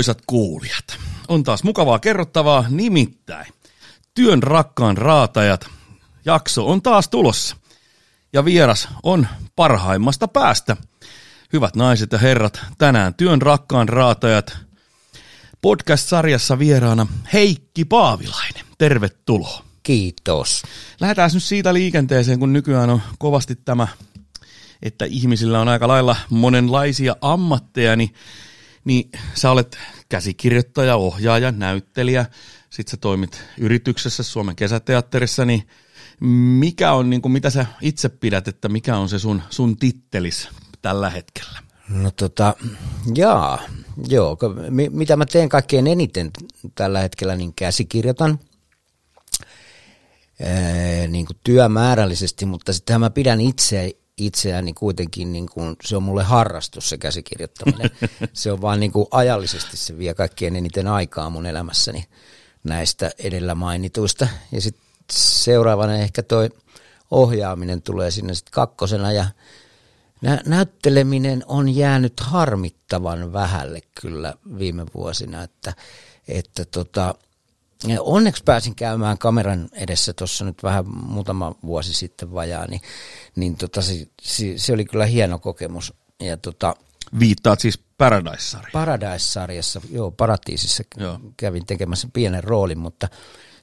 arvoisat kuulijat, on taas mukavaa kerrottavaa nimittäin. Työn rakkaan raatajat jakso on taas tulossa. Ja vieras on parhaimmasta päästä. Hyvät naiset ja herrat, tänään Työn rakkaan raatajat podcast-sarjassa vieraana Heikki Paavilainen. Tervetuloa. Kiitos. Lähdetään nyt siitä liikenteeseen, kun nykyään on kovasti tämä, että ihmisillä on aika lailla monenlaisia ammatteja, niin, niin sä olet käsikirjoittaja, ohjaaja, näyttelijä, sit sä toimit yrityksessä Suomen kesäteatterissa, niin mikä on, niin kuin, mitä sä itse pidät, että mikä on se sun, sun tittelis tällä hetkellä? No tota, jaa, joo, mitä mä teen kaikkein eniten tällä hetkellä, niin käsikirjoitan – niin kuin työmäärällisesti, mutta sittenhän mä pidän itse, itseäni kuitenkin, niin kuin, se on mulle harrastus se käsikirjoittaminen. se on vaan niin kuin ajallisesti se vie kaikkien eniten aikaa mun elämässäni näistä edellä mainituista. Ja sitten seuraavana ehkä toi ohjaaminen tulee sinne sitten kakkosena ja nä- näytteleminen on jäänyt harmittavan vähälle kyllä viime vuosina, että, että tota, Onneksi pääsin käymään kameran edessä tuossa nyt vähän muutama vuosi sitten vajaa, niin, niin tota, se, se, se, oli kyllä hieno kokemus. Ja tota, Viittaat siis Paradise-sarjaan? Paradise-sarjassa, joo, Paratiisissa joo. kävin tekemässä pienen roolin, mutta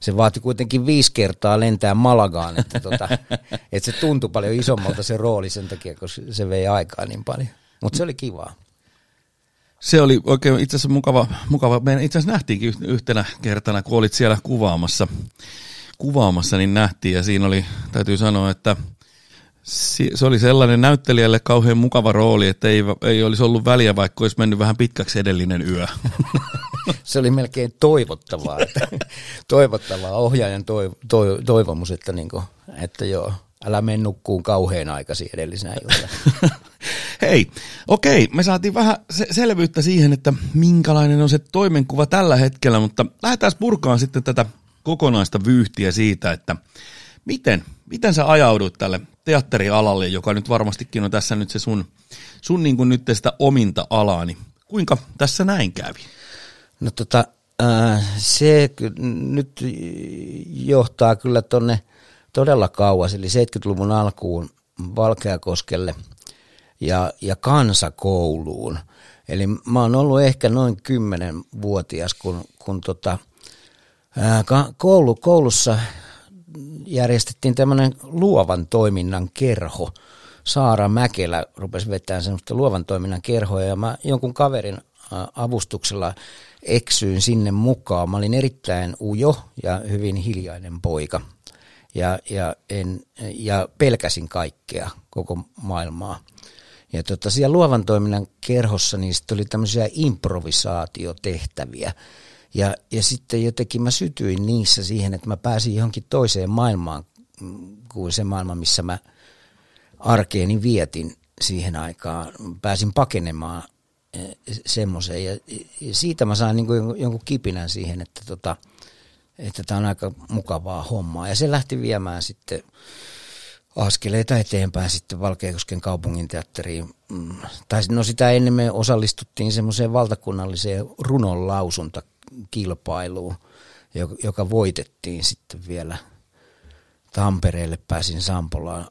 se vaati kuitenkin viisi kertaa lentää Malagaan, että, tota, että se tuntui paljon isommalta se rooli sen takia, koska se vei aikaa niin paljon. Mutta se oli kivaa. Se oli oikein itse asiassa mukava, mukava. Meidän itse asiassa nähtiinkin yhtenä kertana, kun olit siellä kuvaamassa, kuvaamassa, niin nähtiin ja siinä oli, täytyy sanoa, että se oli sellainen näyttelijälle kauhean mukava rooli, että ei, ei olisi ollut väliä, vaikka olisi mennyt vähän pitkäksi edellinen yö. Se oli melkein toivottavaa, että, toivottavaa ohjaajan toiv, toiv, toivomus, että, niin kuin, että joo, älä mene nukkuun kauhean aikaisin edellisenä iltana. Hei, okei, me saatiin vähän se- selvyyttä siihen, että minkälainen on se toimenkuva tällä hetkellä, mutta lähdetään purkaan sitten tätä kokonaista vyyhtiä siitä, että miten, miten sä ajauduit tälle teatterialalle, joka nyt varmastikin on tässä nyt se sun, sun niin kuin nyt sitä ominta alaa, niin kuinka tässä näin kävi? No tota, äh, se nyt johtaa kyllä tonne todella kauas, eli 70-luvun alkuun Valkeakoskelle – ja, ja kansakouluun. Eli mä oon ollut ehkä noin vuotias, kun, kun tota, ää, koulu, koulussa järjestettiin tämmöinen luovan toiminnan kerho. Saara Mäkelä rupesi vetämään semmoista luovan toiminnan kerhoa ja mä jonkun kaverin avustuksella eksyin sinne mukaan. Mä olin erittäin ujo ja hyvin hiljainen poika ja, ja, en, ja pelkäsin kaikkea, koko maailmaa. Ja tota, siellä luovan toiminnan kerhossa niin oli tämmöisiä improvisaatiotehtäviä. Ja, ja sitten jotenkin mä sytyin niissä siihen, että mä pääsin johonkin toiseen maailmaan kuin se maailma, missä mä arkeeni vietin siihen aikaan. Pääsin pakenemaan eh, semmoiseen ja siitä mä sain niin kuin jonkun kipinän siihen, että tota, että on aika mukavaa hommaa. Ja se lähti viemään sitten askeleita eteenpäin sitten Valkeakosken kaupungin teatteriin. Mm, tai no sitä ennen me osallistuttiin semmoiseen valtakunnalliseen runon lausuntakilpailuun, joka voitettiin sitten vielä Tampereelle. Pääsin Sampolaan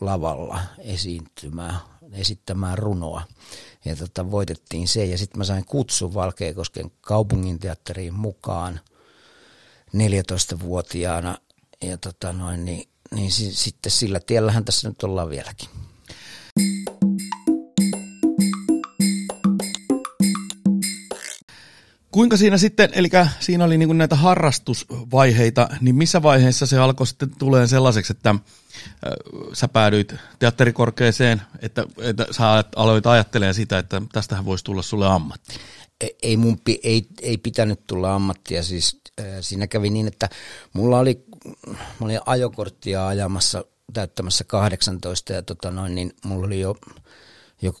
lavalla esiintymään, esittämään runoa. Ja tota, voitettiin se ja sitten mä sain kutsun Valkeakosken kaupungin teatteriin mukaan 14-vuotiaana. Ja tota noin, niin niin si- sitten sillä tiellähän tässä nyt ollaan vieläkin. Kuinka siinä sitten, eli siinä oli niin näitä harrastusvaiheita, niin missä vaiheessa se alkoi sitten tulee sellaiseksi, että äh, sä päädyit teatterikorkeeseen, että, että sä aloit ajattelemaan sitä, että tästähän voisi tulla sulle ammatti? Ei, ei, mun, ei, ei pitänyt tulla ammattia, siis äh, siinä kävi niin, että mulla oli mä olin ajokorttia ajamassa täyttämässä 18 ja tota noin, niin mulla oli jo, jo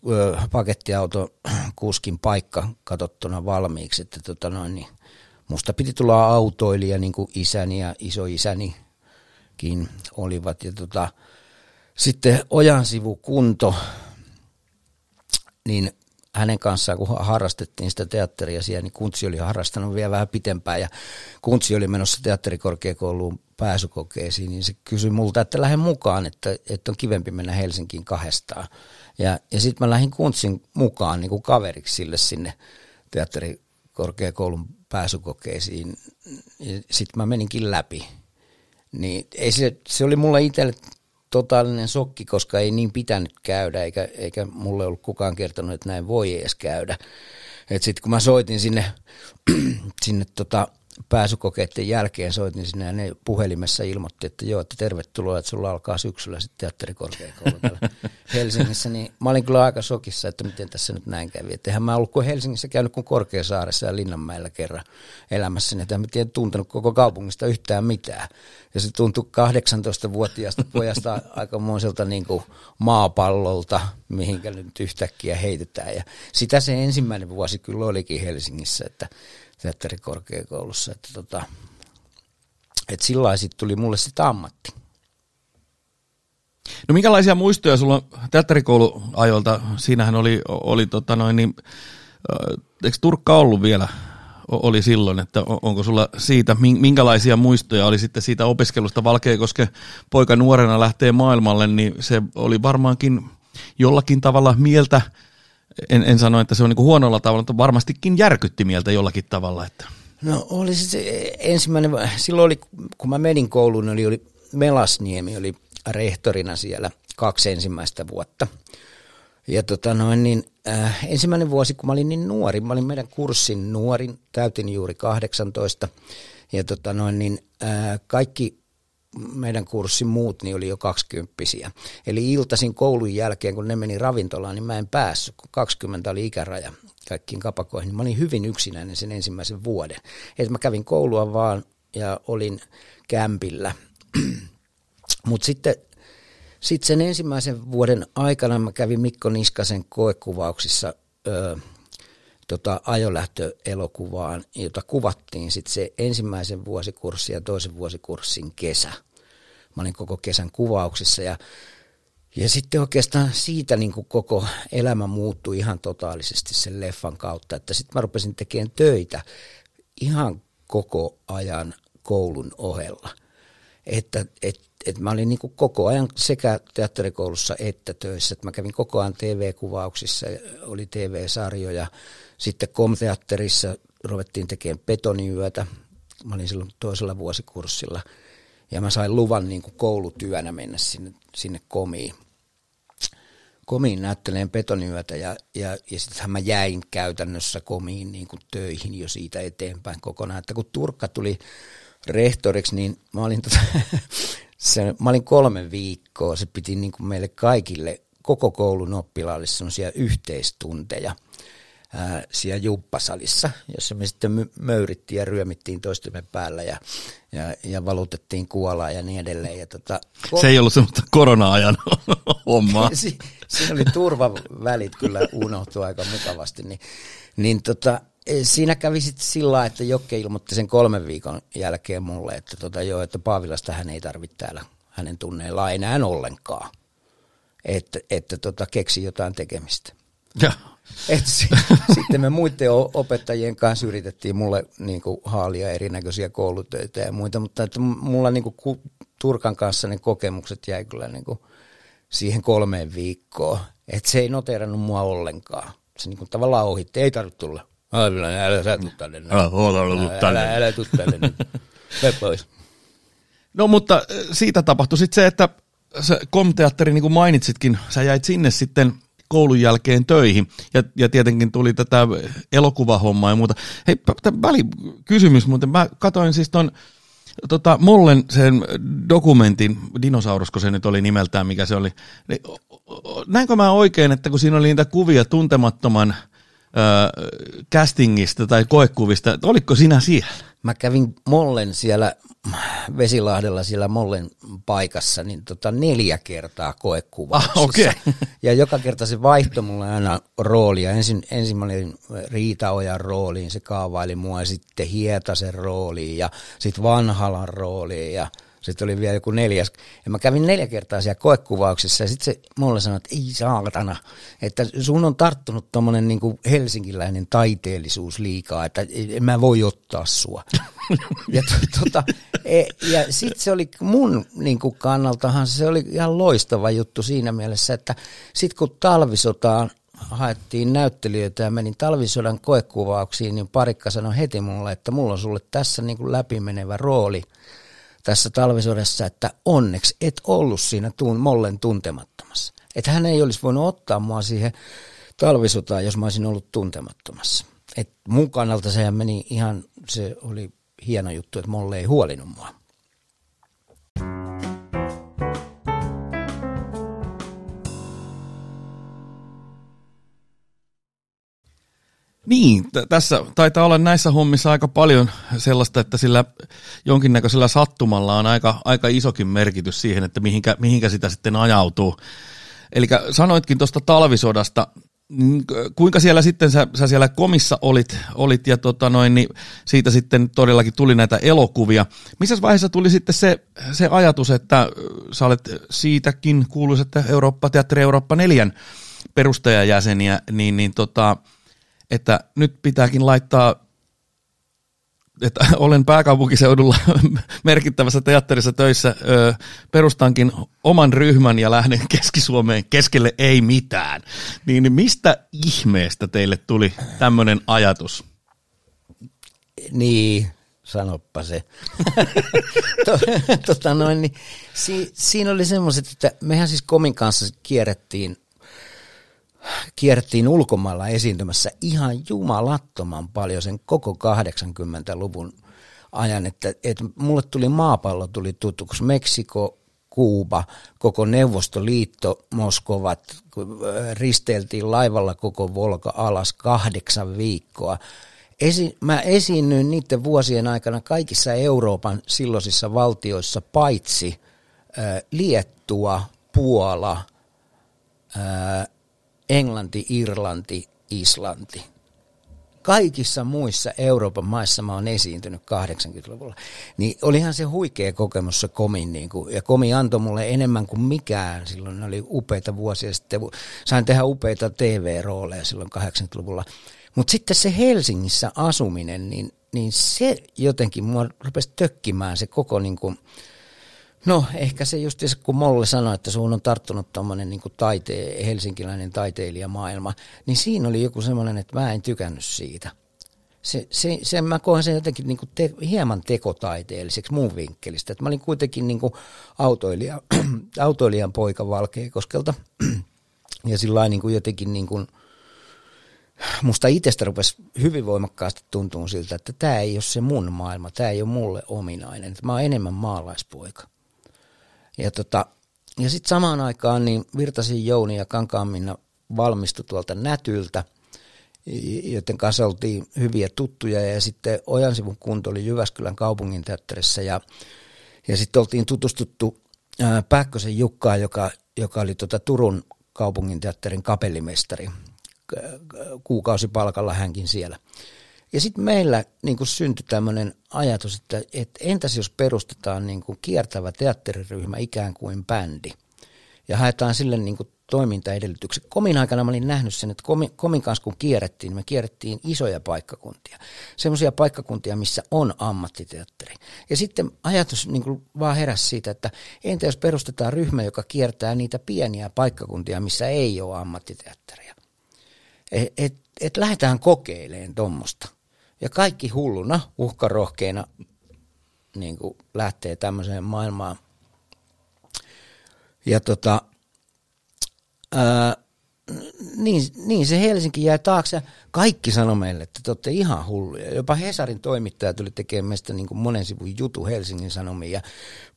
pakettiauto kuskin paikka katsottuna valmiiksi, että tota noin, niin musta piti tulla autoilija niin kuin isäni ja isoisänikin olivat. Ja tota, sitten ojan sivukunto, niin hänen kanssaan, kun harrastettiin sitä teatteria siellä, niin Kuntsi oli harrastanut vielä vähän pitempään. Ja Kuntsi oli menossa teatterikorkeakouluun pääsykokeisiin, niin se kysyi multa, että lähden mukaan, että, että on kivempi mennä Helsinkiin kahdestaan. Ja, ja sitten mä lähdin Kuntsin mukaan niin kuin kaveriksi sille sinne teatterikorkeakoulun pääsykokeisiin. Sitten mä meninkin läpi. Niin ei se, se oli mulle itselle totaalinen sokki, koska ei niin pitänyt käydä, eikä, eikä mulle ollut kukaan kertonut, että näin voi edes käydä. Sitten kun mä soitin sinne, sinne tota, pääsykokeiden jälkeen soitin sinne ja ne puhelimessa ilmoitti, että joo, että tervetuloa, että sulla alkaa syksyllä sitten teatterikorkeakoulu täällä Helsingissä, niin mä olin kyllä aika sokissa, että miten tässä nyt näin kävi. Että eihän mä ollut kuin Helsingissä käynyt kuin Korkeasaaressa ja Linnanmäellä kerran elämässäni, että en tiedä tuntenut koko kaupungista yhtään mitään. Ja se tuntui 18-vuotiaasta pojasta aikamoiselta niin kuin maapallolta, mihinkä nyt yhtäkkiä heitetään. Ja sitä se ensimmäinen vuosi kyllä olikin Helsingissä, että teatterikorkeakoulussa. Että tota, et sillä sitten tuli mulle sitä ammatti. No minkälaisia muistoja sulla teatterikouluajoilta? Siinähän oli, oli tota noin, niin, eikö Turkka ollut vielä oli silloin, että onko sulla siitä, minkälaisia muistoja oli sitten siitä opiskelusta Valkeakoske poika nuorena lähtee maailmalle, niin se oli varmaankin jollakin tavalla mieltä en, en sano, että se on niin huonolla tavalla, mutta varmastikin järkytti mieltä jollakin tavalla. Että. No oli se ensimmäinen, silloin oli, kun mä menin kouluun, oli, oli Melasniemi, oli rehtorina siellä kaksi ensimmäistä vuotta. Ja tota noin, niin, äh, ensimmäinen vuosi, kun mä olin niin nuori, mä olin meidän kurssin nuorin, täytin juuri 18. Ja tota noin, niin, äh, kaikki meidän kurssin muut niin oli jo kaksikymppisiä. Eli iltasin koulun jälkeen, kun ne meni ravintolaan, niin mä en päässyt, kun 20 oli ikäraja kaikkiin kapakoihin. Niin mä olin hyvin yksinäinen sen ensimmäisen vuoden. Et mä kävin koulua vaan ja olin kämpillä. Mutta sitten sit sen ensimmäisen vuoden aikana mä kävin Mikko Niskasen koekuvauksissa tota, ajolähtöelokuvaan, jota kuvattiin sitten se ensimmäisen vuosikurssin ja toisen vuosikurssin kesä. Mä olin koko kesän kuvauksissa ja, ja sitten oikeastaan siitä niin kuin koko elämä muuttui ihan totaalisesti sen leffan kautta, että sitten mä rupesin tekemään töitä ihan koko ajan koulun ohella. Että et, et mä olin niin kuin koko ajan sekä teatterikoulussa että töissä. Et mä kävin koko ajan TV-kuvauksissa, oli TV-sarjoja, sitten Komteatterissa ruvettiin tekemään betoniyötä. Mä olin silloin toisella vuosikurssilla. Ja mä sain luvan niin kuin koulutyönä mennä sinne, sinne komiin. Komiin näytteleen betoniyötä ja, ja, ja sittenhän mä jäin käytännössä komiin niin kuin töihin jo siitä eteenpäin kokonaan. Että kun Turkka tuli rehtoriksi, niin mä olin, tota, se, mä olin kolme viikkoa. Se piti niin kuin meille kaikille, koko koulun oppilaalle sellaisia yhteistunteja – ää, siellä juppasalissa, jossa me sitten möyrittiin ja ryömittiin toistemme päällä ja, ja, ja valutettiin kuolaa ja niin edelleen. Ja tota, Se ei ollut semmoista korona-ajan hommaa. si, siinä oli turvavälit kyllä unohtu aika mukavasti. Niin, niin tota, e, siinä kävi sitten sillä että Jokke ilmoitti sen kolmen viikon jälkeen mulle, että, tota, joo, että Paavilasta hän ei tarvitse täällä hänen tunneillaan enää ollenkaan. Että, että tota, keksi jotain tekemistä. Ja. Et s- sitten me muiden opettajien kanssa yritettiin mulle niin kuin, haalia erinäköisiä koulutöitä ja muita, mutta että mulla niin kuin, Turkan kanssa ne kokemukset jäi kyllä niin kuin, siihen kolmeen viikkoon. Että se ei noteerannut mua ollenkaan. Se niin kuin, tavallaan ohitti, ei tarvitse tulla. Älä, älä sä tuu tänne. Älä, älä, älä tuu tänne. pois. No mutta siitä tapahtui sitten se, että se komteatteri, niin kuin mainitsitkin, sä jäit sinne sitten – koulun jälkeen töihin. Ja, ja tietenkin tuli tätä elokuvahommaa ja muuta. Hei, väli kysymys, mutta mä katoin siis ton tota, Mollen sen dokumentin, dinosaurusko se nyt oli nimeltään, mikä se oli. Niin, näinkö mä oikein, että kun siinä oli niitä kuvia tuntemattoman castingista tai koekuvista, oliko sinä siellä? Mä kävin Mollen siellä Vesilahdella siellä Mollen paikassa niin tota neljä kertaa koekuvauksessa. Ah, okay. Ja joka kerta se vaihtoi mulle aina roolia. Ensin, ensin mä olin Riitaojan rooliin, se kaavaili mua, ja sitten Hietasen rooliin ja sitten Vanhalan rooliin ja Sitten oli vielä joku neljäs. Ja mä kävin neljä kertaa siellä koekuvauksessa ja sitten se mulle sanoi, että ei saatana, että sun on tarttunut tommonen niinku helsinkiläinen taiteellisuus liikaa, että en mä voi ottaa sua. ja tota, e, ja sitten se oli mun niinku kannaltahan se oli ihan loistava juttu siinä mielessä, että sitten kun talvisotaan haettiin näyttelijöitä ja menin talvisodan koekuvauksiin, niin parikka sanoi heti mulle, että mulla on sulle tässä niin kuin läpimenevä rooli tässä talvisodassa, että onneksi et ollut siinä tuun, mollen tuntemattomassa. Että hän ei olisi voinut ottaa mua siihen talvisotaan, jos mä olisin ollut tuntemattomassa. Et mun kannalta se meni ihan, se oli hieno juttu, että Molle ei huolinut mua. Niin, t- tässä taitaa olla näissä hommissa aika paljon sellaista, että sillä jonkinnäköisellä sattumalla on aika, aika isokin merkitys siihen, että mihinkä, mihinkä sitä sitten ajautuu. Eli sanoitkin tuosta talvisodasta, niin kuinka siellä sitten sä, sä siellä komissa olit, olit ja tota noin, niin siitä sitten todellakin tuli näitä elokuvia. Missä vaiheessa tuli sitten se, se ajatus, että sä olet siitäkin kuuluisat Eurooppa, Teatteri Eurooppa 4 perustajajäseniä, niin, niin tota, että nyt pitääkin laittaa, että olen pääkaupunkiseudulla merkittävässä teatterissa töissä, ö, perustankin oman ryhmän ja lähden Keski-Suomeen keskelle ei mitään. Niin mistä ihmeestä teille tuli tämmöinen ajatus? Niin, sanoppa se. tota noin, niin, si, siinä oli semmoiset, että mehän siis Komin kanssa kierrettiin kierrettiin ulkomailla esiintymässä ihan jumalattoman paljon sen koko 80-luvun ajan, että, että mulle tuli maapallo tuli tutuksi, Meksiko, Kuuba, koko Neuvostoliitto, Moskovat, risteiltiin laivalla koko Volka alas kahdeksan viikkoa. Esi- mä esiinnyin niiden vuosien aikana kaikissa Euroopan silloisissa valtioissa, paitsi äh, Liettua, Puola, äh, Englanti, Irlanti, Islanti. Kaikissa muissa Euroopan maissa mä oon esiintynyt 80-luvulla. Niin olihan se huikea kokemus se Komin. Niin kuin, ja Komi antoi mulle enemmän kuin mikään. Silloin ne oli upeita vuosia sitten. Sain tehdä upeita TV-rooleja silloin 80-luvulla. Mutta sitten se Helsingissä asuminen, niin, niin se jotenkin mua rupesi tökkimään se koko niin kuin, No ehkä se just kun Molle sanoi, että sun on tarttunut tuommoinen niin taite, helsinkiläinen taiteilijamaailma, niin siinä oli joku semmoinen, että mä en tykännyt siitä. Se, se, se mä koen sen jotenkin niin kuin te, hieman tekotaiteelliseksi mun vinkkelistä. Että mä olin kuitenkin niin kuin autoilija, autoilijan poika Valkeakoskelta ja sillä niin kuin jotenkin niin kuin, musta itsestä rupesi hyvin voimakkaasti tuntuu siltä, että tämä ei ole se mun maailma, tämä ei ole mulle ominainen. Mä oon enemmän maalaispoika. Ja, tota, ja sitten samaan aikaan niin Virtasin Jouni ja Kankaanminna valmistui tuolta Nätyltä, joten kanssa oltiin hyviä tuttuja ja sitten Ojansivun kunto oli Jyväskylän kaupunginteatterissa ja, ja sitten oltiin tutustuttu ää, Pääkkösen Jukkaan, joka, joka oli tota Turun kaupunginteatterin kapellimestari. Kuukausipalkalla hänkin siellä. Ja sitten meillä niin syntyi tämmöinen ajatus, että, että entäs jos perustetaan niin kiertävä teatteriryhmä ikään kuin bändi ja haetaan sille niin toimintaedellytykset. Komin aikana mä olin nähnyt sen, että komin, komin kanssa kun kierrettiin, me kierrettiin isoja paikkakuntia. Semmoisia paikkakuntia, missä on ammattiteatteri. Ja sitten ajatus niin kuin vaan heräsi siitä, että entä jos perustetaan ryhmä, joka kiertää niitä pieniä paikkakuntia, missä ei ole ammattiteatteria. Et, et, et lähdetään kokeilemaan tuommoista. Ja kaikki hulluna, uhkarohkeina niin kuin lähtee tämmöiseen maailmaan. Ja tota, ää, niin, niin se Helsinki jäi taakse. Kaikki sanoi meille, että te olette ihan hulluja. Jopa Hesarin toimittaja tuli tekemään meistä niin kuin monen sivun jutu Helsingin Sanomiin. Ja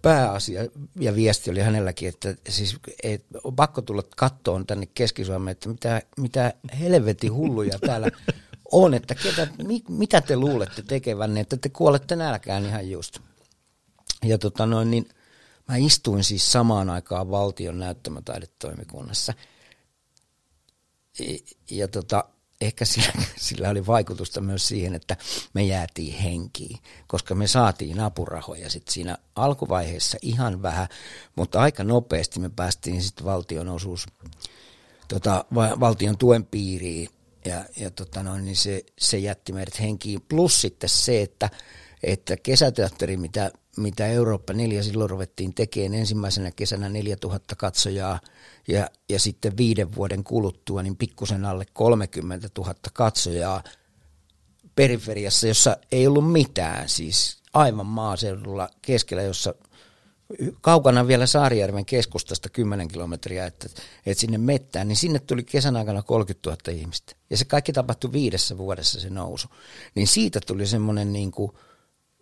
pääasia ja viesti oli hänelläkin, että siis et, on pakko tulla kattoon tänne keski että mitä, mitä helvetin hulluja täällä on, että ketä, mi, mitä te luulette tekevänne, että te kuolette nälkään ihan just. Ja tota noin, niin mä istuin siis samaan aikaan valtion näyttämötaidetoimikunnassa. Ja, ja tota, ehkä sillä, sillä oli vaikutusta myös siihen, että me jäätiin henkiin, koska me saatiin apurahoja sitten siinä alkuvaiheessa ihan vähän, mutta aika nopeasti me päästiin sitten valtion osuus, tota, valtion tuen piiriin ja, ja tota noin, niin se, se jätti meidät henkiin. Plus sitten se, että, että kesäteatteri, mitä, mitä Eurooppa 4 silloin ruvettiin tekemään ensimmäisenä kesänä 4000 katsojaa ja, ja sitten viiden vuoden kuluttua niin pikkusen alle 30 000 katsojaa periferiassa, jossa ei ollut mitään, siis aivan maaseudulla keskellä, jossa kaukana vielä Saarijärven keskustasta 10 kilometriä, että, että sinne mettään, niin sinne tuli kesän aikana 30 000 ihmistä. Ja se kaikki tapahtui viidessä vuodessa se nousu. Niin siitä tuli semmoinen niin kuin,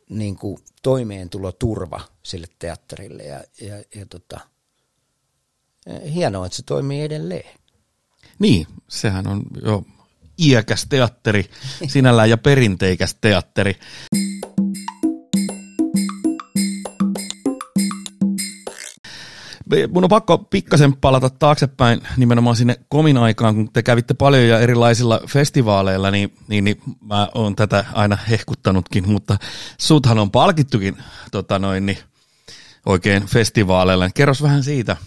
niin kuin toimeentuloturva sille teatterille ja, ja, ja tota, hienoa, että se toimii edelleen. Niin, sehän on jo iäkäs teatteri sinällään ja perinteikäs teatteri. Mun on pakko pikkasen palata taaksepäin nimenomaan sinne komin aikaan, kun te kävitte paljon ja erilaisilla festivaaleilla, niin, niin, niin mä oon tätä aina hehkuttanutkin, mutta suthan on palkittukin tota noin, niin, oikein festivaaleilla. Kerros vähän siitä.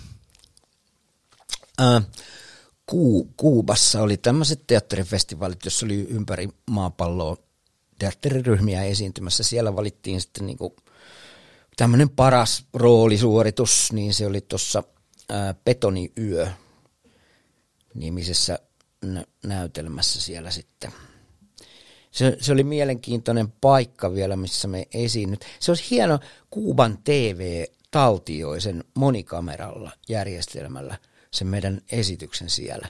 Äh, Ku, Kuubassa oli tämmöiset teatterifestivaalit, jossa oli ympäri maapalloa teatteriryhmiä esiintymässä. Siellä valittiin sitten niinku tämmöinen paras roolisuoritus, niin se oli tuossa Betoniyö nimisessä nä- näytelmässä siellä sitten. Se, se oli mielenkiintoinen paikka vielä, missä me esiinnyt. Se olisi hieno Kuuban TV taltioisen monikameralla järjestelmällä sen meidän esityksen siellä,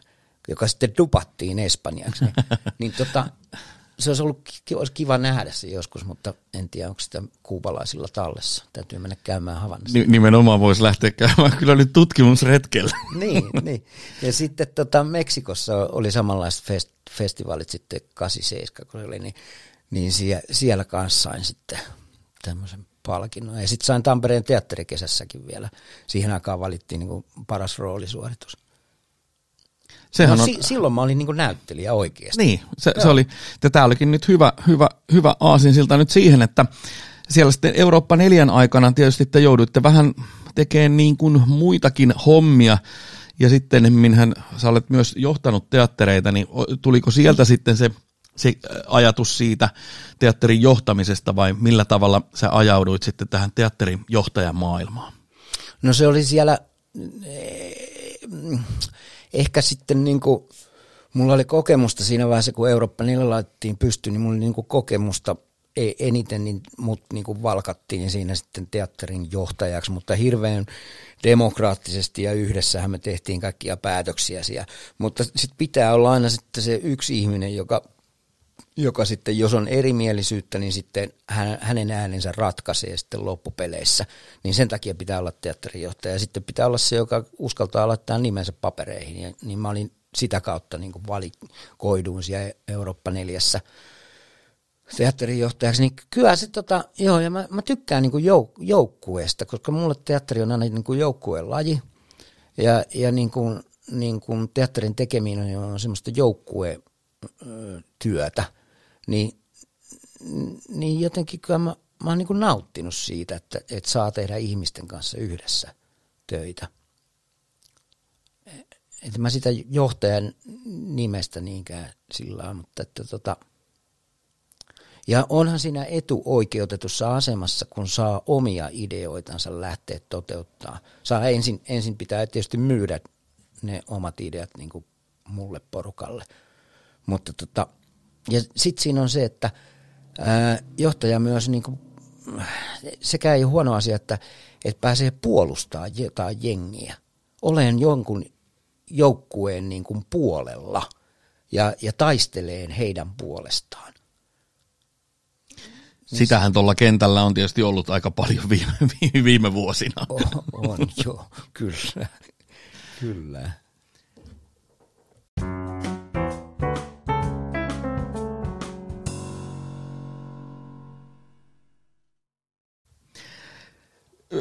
joka sitten dupattiin espanjaksi. Niin, niin tota, se olisi ollut olisi kiva nähdä se joskus, mutta en tiedä, onko sitä kuupalaisilla tallessa. Täytyy mennä käymään Havannassa. Nimenomaan voisi lähteä käymään kyllä nyt tutkimusretkellä. niin, niin. Ja sitten tota, Meksikossa oli samanlaiset fest, festivaalit sitten 87, kun oli, niin, niin siellä, siellä kanssa sain sitten tämmöisen palkinnon. Ja sitten sain Tampereen teatterikesässäkin vielä. Siihen aikaan valittiin niin paras roolisuoritus. Sehän no, on... si- silloin mä olin niin näyttelijä oikeasti. Niin, se, se oli, tämä olikin nyt hyvä, hyvä, hyvä aasinsilta nyt siihen, että siellä sitten Eurooppa neljän aikana tietysti te jouduitte vähän tekemään niin kuin muitakin hommia, ja sitten minhän sä olet myös johtanut teattereita, niin tuliko sieltä sitten se, se ajatus siitä teatterin johtamisesta vai millä tavalla sä ajauduit sitten tähän teatterin johtajan maailmaan? No se oli siellä ehkä sitten niin kuin, mulla oli kokemusta siinä vaiheessa, kun Eurooppa niillä laitettiin pystyyn, niin mulla oli niin kuin kokemusta e, eniten, niin mut niin kuin valkattiin siinä sitten teatterin johtajaksi, mutta hirveän demokraattisesti ja yhdessähän me tehtiin kaikkia päätöksiä siellä. Mutta sitten pitää olla aina sitten se yksi ihminen, joka, joka sitten, jos on erimielisyyttä, niin sitten hän, hänen äänensä ratkaisee sitten loppupeleissä. Niin sen takia pitää olla teatterijohtaja. Ja sitten pitää olla se, joka uskaltaa laittaa nimensä papereihin. Ja, niin mä olin sitä kautta niin kuin valikoiduun siellä Eurooppa neljässä teatterijohtajaksi, niin kyllä se tota, joo, ja mä, mä tykkään niin kuin jouk- joukkueesta, koska mulle teatteri on aina niin kuin joukkueen laji, ja, ja niin kuin, niin kuin teatterin tekeminen on semmoista joukkuetyötä, niin, niin jotenkin kyllä mä, mä oon niin kuin nauttinut siitä, että, että saa tehdä ihmisten kanssa yhdessä töitä. Että mä sitä johtajan nimestä niinkään sillä mutta että tota, ja onhan siinä etuoikeutetussa asemassa, kun saa omia ideoitansa lähteä toteuttaa. Saa ensin, ensin pitää tietysti myydä ne omat ideat niin kuin mulle porukalle. Mutta tota, ja sitten siinä on se, että ää, johtaja myös, niin kuin, sekä ei huono asia, että, että pääsee puolustamaan jotain jengiä. Olen jonkun joukkueen niin kuin puolella ja, ja taisteleen heidän puolestaan. Sitähän tuolla kentällä on tietysti ollut aika paljon viime, viime vuosina. On, on joo, kyllä. kyllä.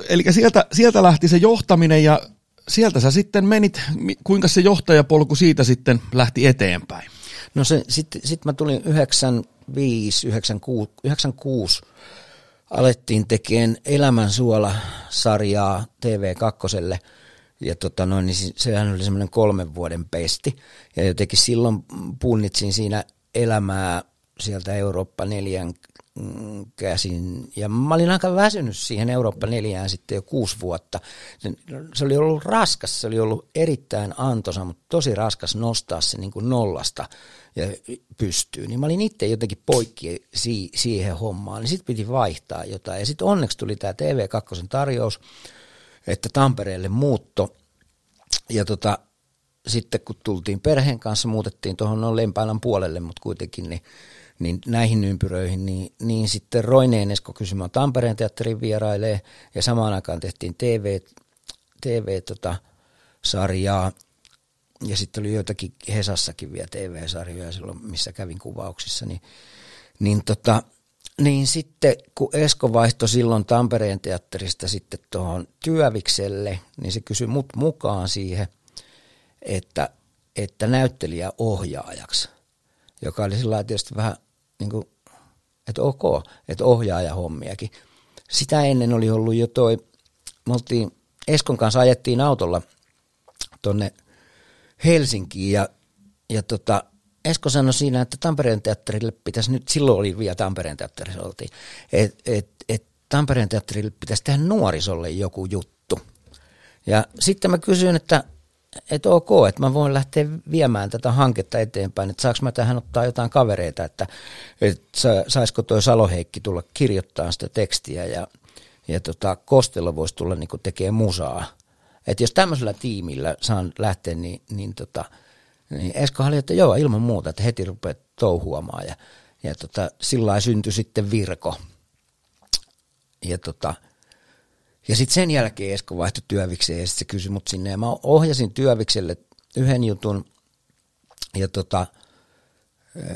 Eli sieltä, sieltä lähti se johtaminen ja sieltä sä sitten menit, kuinka se johtajapolku siitä sitten lähti eteenpäin? No sitten sit mä tulin 95, 96, 96 alettiin tekemään Elämän suola-sarjaa TV2 ja tota noin, niin sehän oli semmoinen kolmen vuoden pesti. Ja jotenkin silloin punnitsin siinä elämää sieltä Eurooppa neljän käsin. Ja mä olin aika väsynyt siihen Eurooppa neljään sitten jo kuusi vuotta. Se oli ollut raskas, se oli ollut erittäin antoisa, mutta tosi raskas nostaa se niin kuin nollasta ja pystyy. Niin mä olin itse jotenkin poikki si- siihen hommaan, niin sitten piti vaihtaa jotain. Ja sitten onneksi tuli tämä TV2 tarjous, että Tampereelle muutto. Ja tota, sitten kun tultiin perheen kanssa, muutettiin tuohon no Lempäälän puolelle, mutta kuitenkin, niin niin näihin ympyröihin, niin, niin sitten Roineen Esko kysymään Tampereen teatterin vierailee, ja samaan aikaan tehtiin TV, TV-sarjaa, tota, ja sitten oli joitakin Hesassakin vielä TV-sarjoja silloin, missä kävin kuvauksissa, niin, niin, tota, niin sitten kun Esko vaihtoi silloin Tampereen teatterista sitten tuohon Työvikselle, niin se kysyi mut mukaan siihen, että, että näyttelijä ohjaajaksi, joka oli sillä tietysti vähän niin kuin, että ok, että ohjaaja hommiakin. Sitä ennen oli ollut jo toi, me oltiin, Eskon kanssa ajettiin autolla tonne Helsinkiin ja, ja tota, Esko sanoi siinä, että Tampereen teatterille pitäisi nyt, silloin oli vielä Tampereen teatterissa oltiin, että et, et Tampereen teatterille pitäisi tehdä nuorisolle joku juttu. Ja sitten mä kysyin, että että ok, että mä voin lähteä viemään tätä hanketta eteenpäin, että saanko mä tähän ottaa jotain kavereita, että, että saisiko toi Saloheikki tulla kirjoittaa sitä tekstiä ja, ja tota, Kostelo voisi tulla niin tekemään musaa. Että jos tämmöisellä tiimillä saan lähteä, niin, niin, tota, niin Esko oli, että joo, ilman muuta, että heti rupeat touhuamaan ja, ja tota, sillä syntyi sitten Virko. Ja tota, ja sitten sen jälkeen Esko vaihtoi työvikseen ja sitten se kysyi mut sinne. Ja mä ohjasin työvikselle yhden jutun ja tota,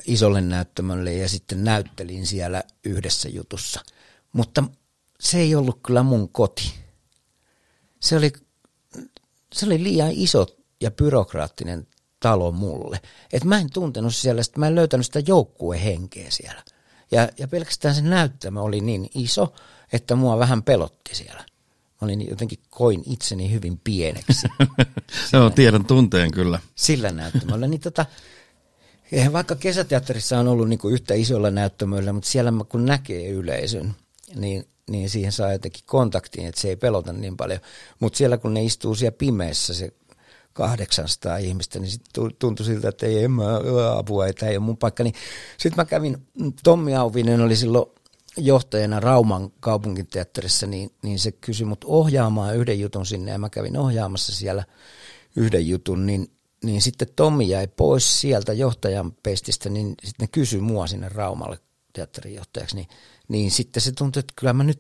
isolle näyttämölle ja sitten näyttelin siellä yhdessä jutussa. Mutta se ei ollut kyllä mun koti. Se oli, se oli liian iso ja byrokraattinen talo mulle. Et mä en tuntenut siellä, että mä en löytänyt sitä joukkuehenkeä siellä. Ja, ja pelkästään se näyttämä oli niin iso, että mua vähän pelotti siellä. Mä olin jotenkin koin itseni hyvin pieneksi. Joo, tiedän tunteen kyllä. Sillä näyttämällä. Niin tota, vaikka kesäteatterissa on ollut niinku yhtä isolla näyttämöllä, mutta siellä kun näkee yleisön, niin, niin siihen saa jotenkin kontaktiin, että se ei pelota niin paljon. Mutta siellä kun ne istuu siellä pimeässä, se 800 ihmistä, niin sitten tuntui siltä, että ei, en mä apua, että ei ole mun paikka. Niin sitten mä kävin, Tommi Auvinen oli silloin johtajana Rauman kaupunginteatterissa, niin, niin se kysyi mut ohjaamaan yhden jutun sinne ja mä kävin ohjaamassa siellä yhden jutun, niin, niin sitten Tommi jäi pois sieltä johtajan pestistä, niin sitten ne kysyi mua sinne Raumalle teatterijohtajaksi, niin, niin sitten se tuntui, että kyllä mä nyt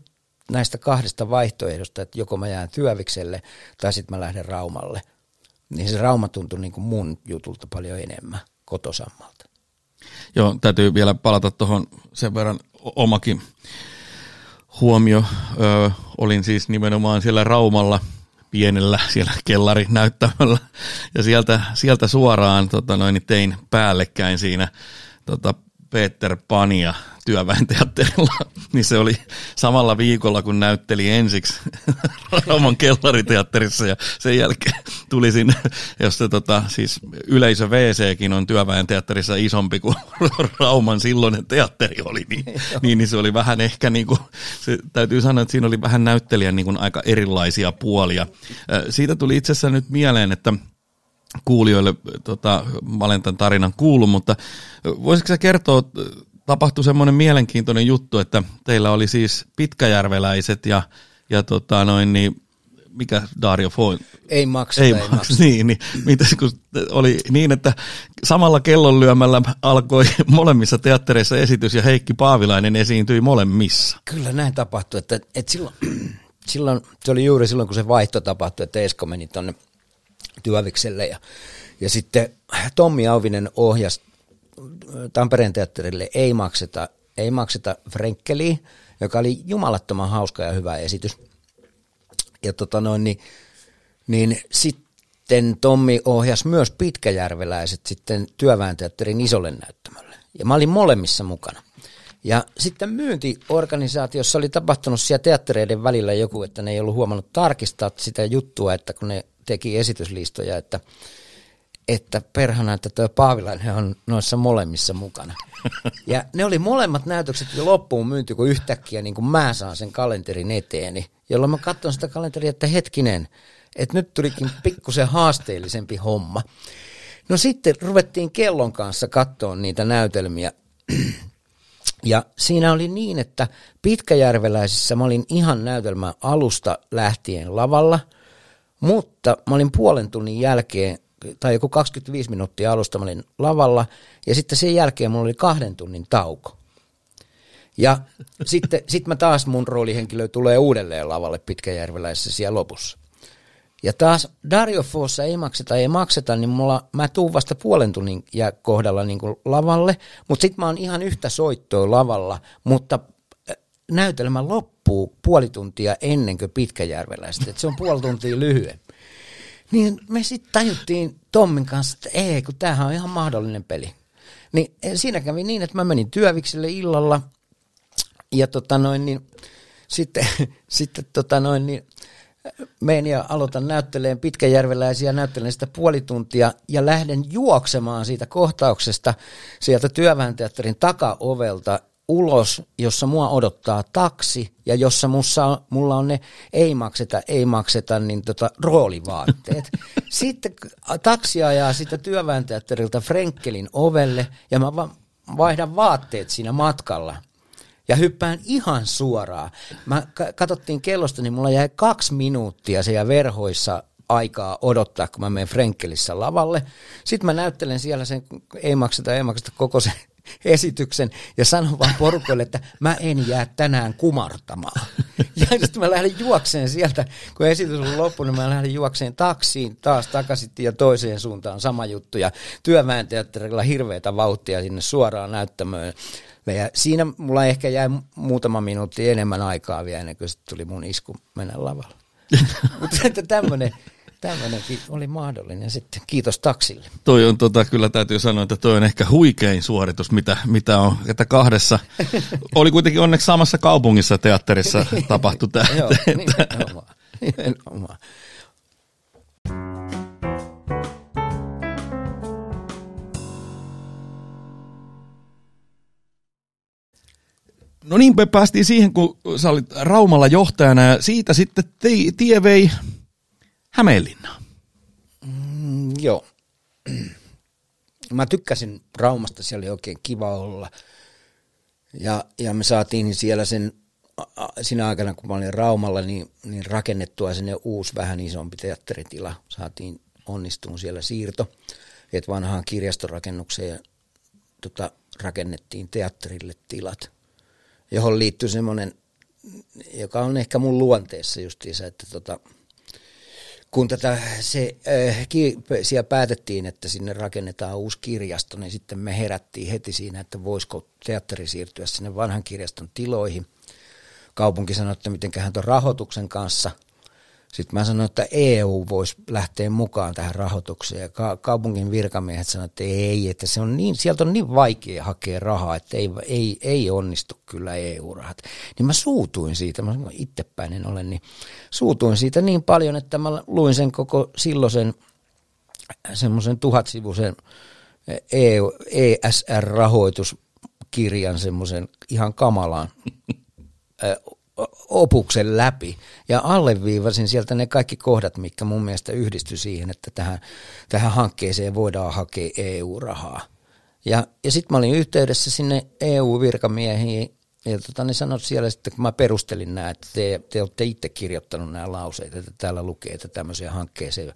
näistä kahdesta vaihtoehdosta, että joko mä jään työvikselle tai sitten mä lähden Raumalle, niin se Rauma tuntui niin kuin mun jutulta paljon enemmän kotosammalta. Joo, täytyy vielä palata tuohon sen verran omakin huomio. Ö, olin siis nimenomaan siellä Raumalla pienellä siellä kellarinäyttämällä ja sieltä, sieltä suoraan tota noin, tein päällekkäin siinä tota, Peter Pania työväenteatterilla, niin se oli samalla viikolla, kun näytteli ensiksi Rauman kellariteatterissa ja sen jälkeen tuli sinne, jos se tota, siis yleisö WCkin on työväenteatterissa isompi kuin Rauman silloinen teatteri oli, niin, niin, niin se oli vähän ehkä niin kuin, se, täytyy sanoa, että siinä oli vähän näyttelijän niin kuin aika erilaisia puolia. Siitä tuli itse asiassa nyt mieleen, että kuulijoille, tota, mä olen tämän tarinan kuullut, mutta voisitko sä kertoa, tapahtui semmoinen mielenkiintoinen juttu, että teillä oli siis pitkäjärveläiset ja, ja tota noin, niin mikä Dario Foin? Ei maksa. Ei, ei maksa. Niin, niin mitäs kun oli niin, että samalla kellonlyömällä alkoi molemmissa teattereissa esitys ja Heikki Paavilainen esiintyi molemmissa. Kyllä näin tapahtui, että, että silloin, silloin, se oli juuri silloin, kun se vaihto tapahtui, että Esko meni tuonne Työvikselle ja, ja sitten Tommi Auvinen ohjasi Tampereen teatterille ei makseta, ei makseta Frenkeliä, joka oli jumalattoman hauska ja hyvä esitys. Ja tota noin, niin, niin sitten Tommi ohjasi myös pitkäjärveläiset sitten työväenteatterin isolle näyttämölle. Ja mä olin molemmissa mukana. Ja sitten myyntiorganisaatiossa oli tapahtunut siellä teattereiden välillä joku, että ne ei ollut huomannut tarkistaa sitä juttua, että kun ne teki esityslistoja, että, että perhana, että tuo Paavilainen on noissa molemmissa mukana. Ja ne oli molemmat näytökset jo loppuun myynti, kun yhtäkkiä niin kuin mä saan sen kalenterin eteeni, jolloin mä katson sitä kalenteria, että hetkinen, että nyt tulikin pikkusen haasteellisempi homma. No sitten ruvettiin kellon kanssa katsoa niitä näytelmiä. Ja siinä oli niin, että Pitkäjärveläisissä mä olin ihan näytelmän alusta lähtien lavalla, mutta mä olin puolen tunnin jälkeen, tai joku 25 minuuttia alusta mä olin lavalla, ja sitten sen jälkeen mulla oli kahden tunnin tauko. Ja sitten sit mä taas mun roolihenkilö tulee uudelleen lavalle Pitkäjärveläisessä siellä lopussa. Ja taas Dario Fossa ei makseta, ei makseta, niin mulla, mä tuun vasta puolen tunnin kohdalla niin kuin lavalle, mutta sitten mä oon ihan yhtä soittoa lavalla, mutta näytelmä loppuu puoli tuntia ennen kuin Pitkäjärveläistä, että se on puoli tuntia lyhyen. Niin me sitten tajuttiin Tommin kanssa, että ei, kun tämähän on ihan mahdollinen peli. Niin siinä kävi niin, että mä menin työvikselle illalla ja tota noin, niin, sitten, sitten tota noin, niin, menen ja aloitan näytteleen pitkäjärveläisiä, näyttelen sitä puoli tuntia ja lähden juoksemaan siitä kohtauksesta sieltä työväenteatterin takaovelta ulos, jossa mua odottaa taksi ja jossa mussa, mulla on ne ei makseta, ei makseta, niin tota, roolivaatteet. Sitten taksi ajaa sitä työväenteatterilta Frenkelin ovelle ja mä vaihdan vaatteet siinä matkalla ja hyppään ihan suoraan. Mä katsottiin kellosta, niin mulla jäi kaksi minuuttia siellä verhoissa aikaa odottaa, kun mä menen Frenkelissä lavalle. Sitten mä näyttelen siellä sen, ei makseta, ei makseta koko sen esityksen ja sanon vaan porukoille, että mä en jää tänään kumartamaan. Ja sitten mä lähden juokseen sieltä, kun esitys on loppu, niin mä lähden juokseen taksiin taas takaisin ja toiseen suuntaan sama juttu. Ja työväenteatterilla hirveätä vauhtia sinne suoraan näyttämöön. Ja siinä mulla ehkä jäi muutama minuutti enemmän aikaa vielä ennen kuin tuli mun isku mennä lavalle. Mutta että tämmöinen tämmöinenkin oli mahdollinen sitten. Kiitos taksille. Toi on tota, kyllä täytyy sanoa, että toi on ehkä huikein suoritus, mitä, mitä on. Että kahdessa, oli kuitenkin onneksi samassa kaupungissa teatterissa tapahtui tämä. Joo, nimenomaan. nimenomaan. No niin, me päästiin siihen, kun sä olit Raumalla johtajana ja siitä sitten tie, tie vei Hämeenlinnaan. Mm, joo. Mä tykkäsin Raumasta, siellä oli oikein kiva olla. Ja, ja me saatiin siellä sen, siinä aikana kun mä olin Raumalla, niin, niin rakennettua sinne uusi vähän isompi teatteritila. Saatiin onnistunut siellä siirto, että vanhaan kirjastorakennukseen tota, rakennettiin teatterille tilat – johon liittyy semmoinen, joka on ehkä mun luonteessa justiinsa, että tota, kun tätä se, äh, ki, siellä päätettiin, että sinne rakennetaan uusi kirjasto, niin sitten me herättiin heti siinä, että voisiko teatteri siirtyä sinne vanhan kirjaston tiloihin. Kaupunki sanoi, että mitenköhän tuon rahoituksen kanssa – sitten mä sanoin, että EU voisi lähteä mukaan tähän rahoitukseen ja ka- kaupungin virkamiehet sanoivat, että ei, että se on niin, sieltä on niin vaikea hakea rahaa, että ei, ei, ei onnistu kyllä EU-rahat. Niin mä suutuin siitä, mä itsepäinen olen, niin suutuin siitä niin paljon, että mä luin sen koko silloisen semmoisen tuhatsivuisen EU, ESR-rahoituskirjan semmoisen ihan kamalaan opuksen läpi ja alleviivasin sieltä ne kaikki kohdat, mikä mun mielestä yhdistyi siihen, että tähän, tähän hankkeeseen voidaan hakea EU-rahaa. Ja, ja sitten mä olin yhteydessä sinne EU-virkamiehiin ja tota, ne sanoivat siellä sitten, kun mä perustelin nämä, että te, te olette itse kirjoittanut nämä lauseet, että täällä lukee, että tämmöiseen hankkeeseen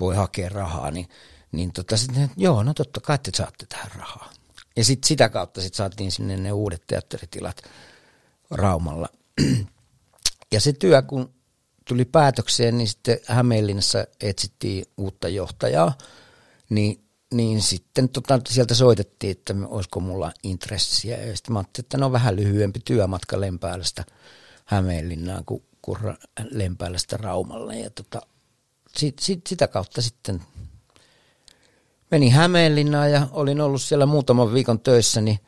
voi hakea rahaa, niin, niin tota, sitten, joo, no totta kai te saatte tähän rahaa. Ja sitten sitä kautta sit saatiin sinne ne uudet teatteritilat Raumalla. Ja se työ, kun tuli päätökseen, niin sitten Hämeenlinnassa etsittiin uutta johtajaa, niin, niin sitten tota, sieltä soitettiin, että olisiko mulla intressiä. Ja sitten mä ajattelin, että no vähän lyhyempi työmatka Lempäälästä Hämeenlinnaan kuin, kuin Lempäälästä Raumalle. Ja tota, sit, sit, sitä kautta sitten menin Hämeenlinnaan ja olin ollut siellä muutaman viikon töissä, niin,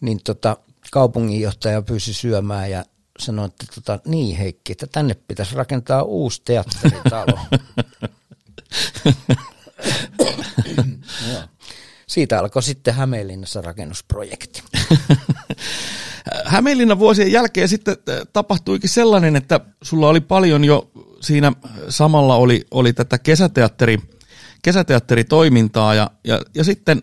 niin tota, kaupunginjohtaja pyysi syömään ja sanoi, että tota, niin Heikki, että tänne pitäisi rakentaa uusi teatteritalo. Siitä alkoi sitten Hämeenlinnassa rakennusprojekti. Hämeenlinnan vuosien jälkeen sitten äh, tapahtuikin sellainen, että sulla oli paljon jo siinä samalla oli, oli tätä kesäteatteri, kesäteatteritoimintaa ja, ja, ja sitten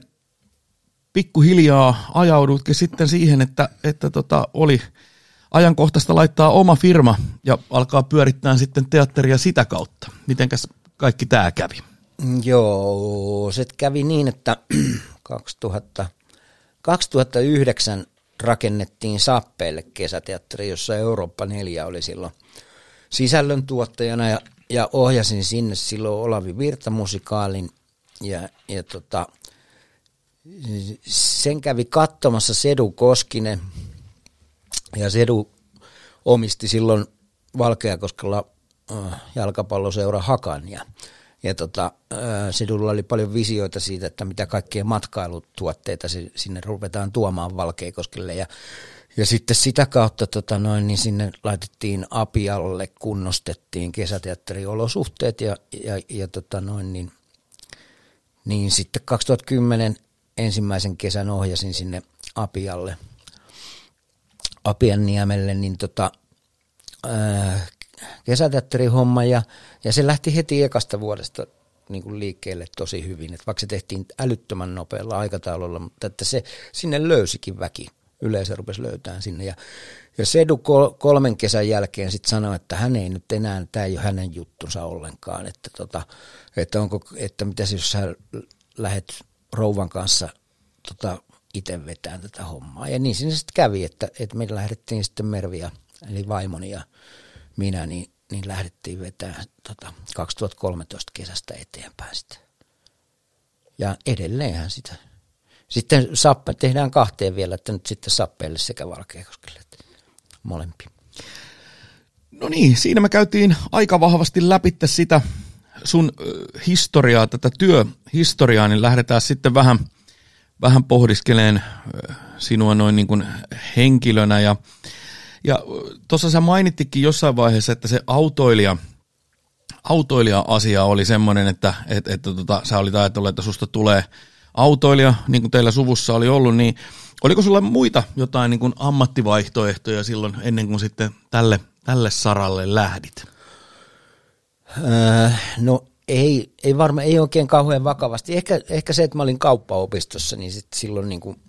pikkuhiljaa ajaudutkin sitten siihen, että, että tota, oli ajankohtaista laittaa oma firma ja alkaa pyörittää sitten teatteria sitä kautta. Mitenkäs kaikki tämä kävi? Joo, se kävi niin, että 2000, 2009 rakennettiin Sappeelle kesäteatteri, jossa Eurooppa 4 oli silloin sisällön tuottajana ja, ja ohjasin sinne silloin Olavi Virta-musikaalin ja, ja tota, sen kävi katsomassa Sedu Koskinen ja Sedu omisti silloin Valkeakoskella äh, jalkapalloseura Hakan. Ja ja tota, Sedulla oli paljon visioita siitä, että mitä kaikkea matkailutuotteita sinne ruvetaan tuomaan Valkeakoskelle. Ja ja sitten sitä kautta tota noin, niin sinne laitettiin Apialle, kunnostettiin kesäteatteriolosuhteet ja, ja, ja tota noin, niin, niin sitten 2010 ensimmäisen kesän ohjasin sinne Apialle, Apianniemelle, niin tota, äh, kesäteatterihomma ja, ja se lähti heti ekasta vuodesta niin kuin liikkeelle tosi hyvin, että vaikka se tehtiin älyttömän nopealla aikataululla, mutta että se sinne löysikin väki, yleisö rupesi löytämään sinne. Ja, ja Sedu kol, kolmen kesän jälkeen sitten sanoi, että hän ei nyt enää, tämä ei ole hänen juttunsa ollenkaan, että, tota, että, onko, että mitä jos sä lähdet rouvan kanssa tota, itse vetämään tätä hommaa. Ja niin siinä sitten kävi, että, että me lähdettiin sitten Merviä, eli vaimoni ja minä, niin, niin lähdettiin vetää tota, 2013 kesästä eteenpäin sitten. Ja edelleenhän sitä. Sitten sappe, tehdään kahteen vielä, että nyt sitten sappeelle sekä Valkeakoskelle, että molempi. No niin, siinä me käytiin aika vahvasti läpi sitä sun historiaa, tätä työhistoriaa, niin lähdetään sitten vähän, vähän pohdiskeleen sinua noin niin kuin henkilönä ja ja tuossa sä mainittikin jossain vaiheessa, että se autoilija, autoilija-asia oli semmoinen, että, että, että tota, sä olit ajatellut, että susta tulee autoilija, niin kuin teillä suvussa oli ollut, niin oliko sulla muita jotain niin kuin ammattivaihtoehtoja silloin ennen kuin sitten tälle, tälle saralle lähdit? Öö, no ei, ei varmaan, ei oikein kauhean vakavasti. Ehkä, ehkä se, että mä olin kauppaopistossa, niin sit silloin niin kuin,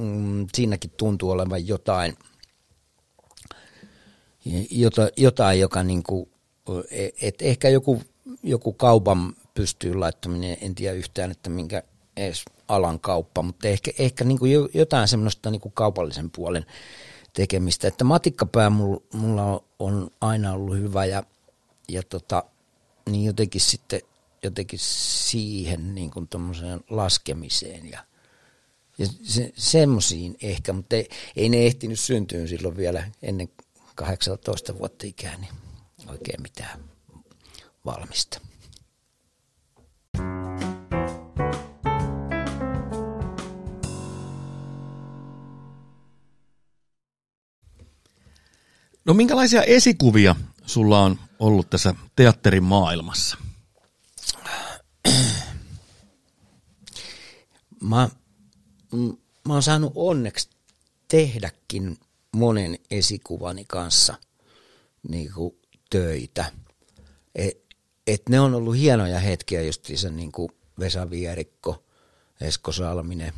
mm, siinäkin tuntuu olevan jotain – jota, jotain, joka niin kuin, et ehkä joku, joku kaupan pystyy laittaminen, en tiedä yhtään, että minkä edes alan kauppa, mutta ehkä, ehkä niin kuin jotain semmoista niin kuin kaupallisen puolen tekemistä. Että matikkapää mulla, mulla on aina ollut hyvä ja, ja tota, niin jotenkin sitten jotenkin siihen niin kuin laskemiseen ja, ja se, semmoisiin ehkä, mutta ei, ei ne ehtinyt syntyä silloin vielä ennen 18 vuotta ikää, niin oikein mitään valmista. No minkälaisia esikuvia sulla on ollut tässä teatterin maailmassa? Mä, mä oon saanut onneksi tehdäkin monen esikuvani kanssa niin kuin töitä. Et, et ne on ollut hienoja hetkiä se niin kuin Vesa Vierikko, Esko Salminen,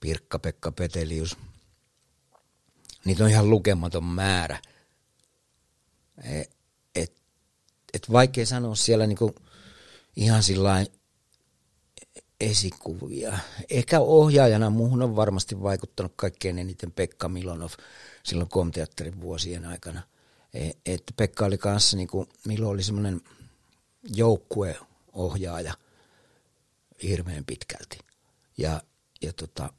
Pirkka-Pekka Petelius. Niitä on ihan lukematon määrä. Et, et, et vaikea sanoa siellä niinku ihan sillä esikuvia. Ehkä ohjaajana muuhun on varmasti vaikuttanut kaikkein eniten Pekka Milonov silloin komteatterin vuosien aikana. E, että Pekka oli kanssa, niin kuin, Milo oli semmoinen joukkueohjaaja hirveän pitkälti. Ja, ja tota,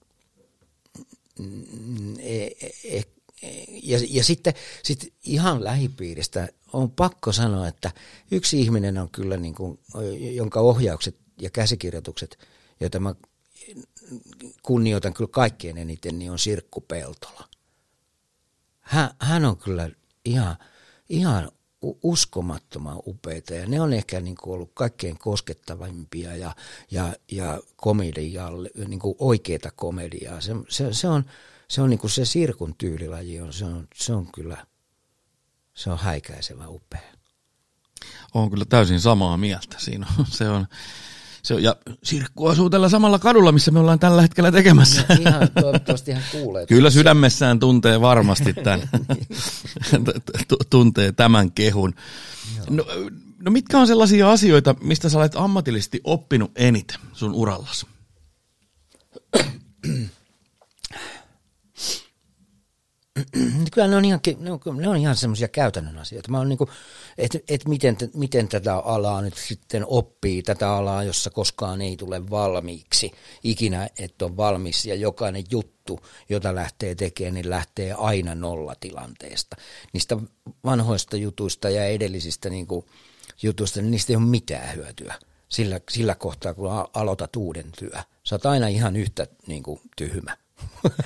e, e, ja, ja sitten sit ihan lähipiiristä on pakko sanoa, että yksi ihminen on kyllä, niin kuin, jonka ohjaukset ja käsikirjoitukset, joita mä kunnioitan kyllä kaikkein eniten, niin on Sirkku Peltola. Hän, hän on kyllä ihan, ihan uskomattoman upeita ja ne on ehkä niin kuin ollut kaikkein koskettavimpia ja, ja, ja komedialle, niin kuin oikeita komediaa. Se, se, se on, se on niin kuin se sirkun tyylilaji, on, se, on, se on kyllä, se on häikäisevä upea. On kyllä täysin samaa mieltä siinä. Se on, se on, ja Sirkku asuu tällä samalla kadulla, missä me ollaan tällä hetkellä tekemässä. No, ihan, toivottavasti hän kuulee. Kyllä sydämessään tuntee varmasti tämän, tuntee tämän kehun. No, no mitkä on sellaisia asioita, mistä sä olet ammatillisesti oppinut eniten sun urallasi? Kyllä ne on ihan, ne on, ne on ihan semmoisia käytännön asioita. Mä niin että et miten, miten tätä alaa nyt sitten oppii, tätä alaa, jossa koskaan ei tule valmiiksi, ikinä et on valmis ja jokainen juttu, jota lähtee tekemään, niin lähtee aina nollatilanteesta. Niistä vanhoista jutuista ja edellisistä niin kuin, jutuista, niin niistä ei ole mitään hyötyä sillä, sillä kohtaa, kun aloitat uuden työ. Sä oot aina ihan yhtä niin kuin, tyhmä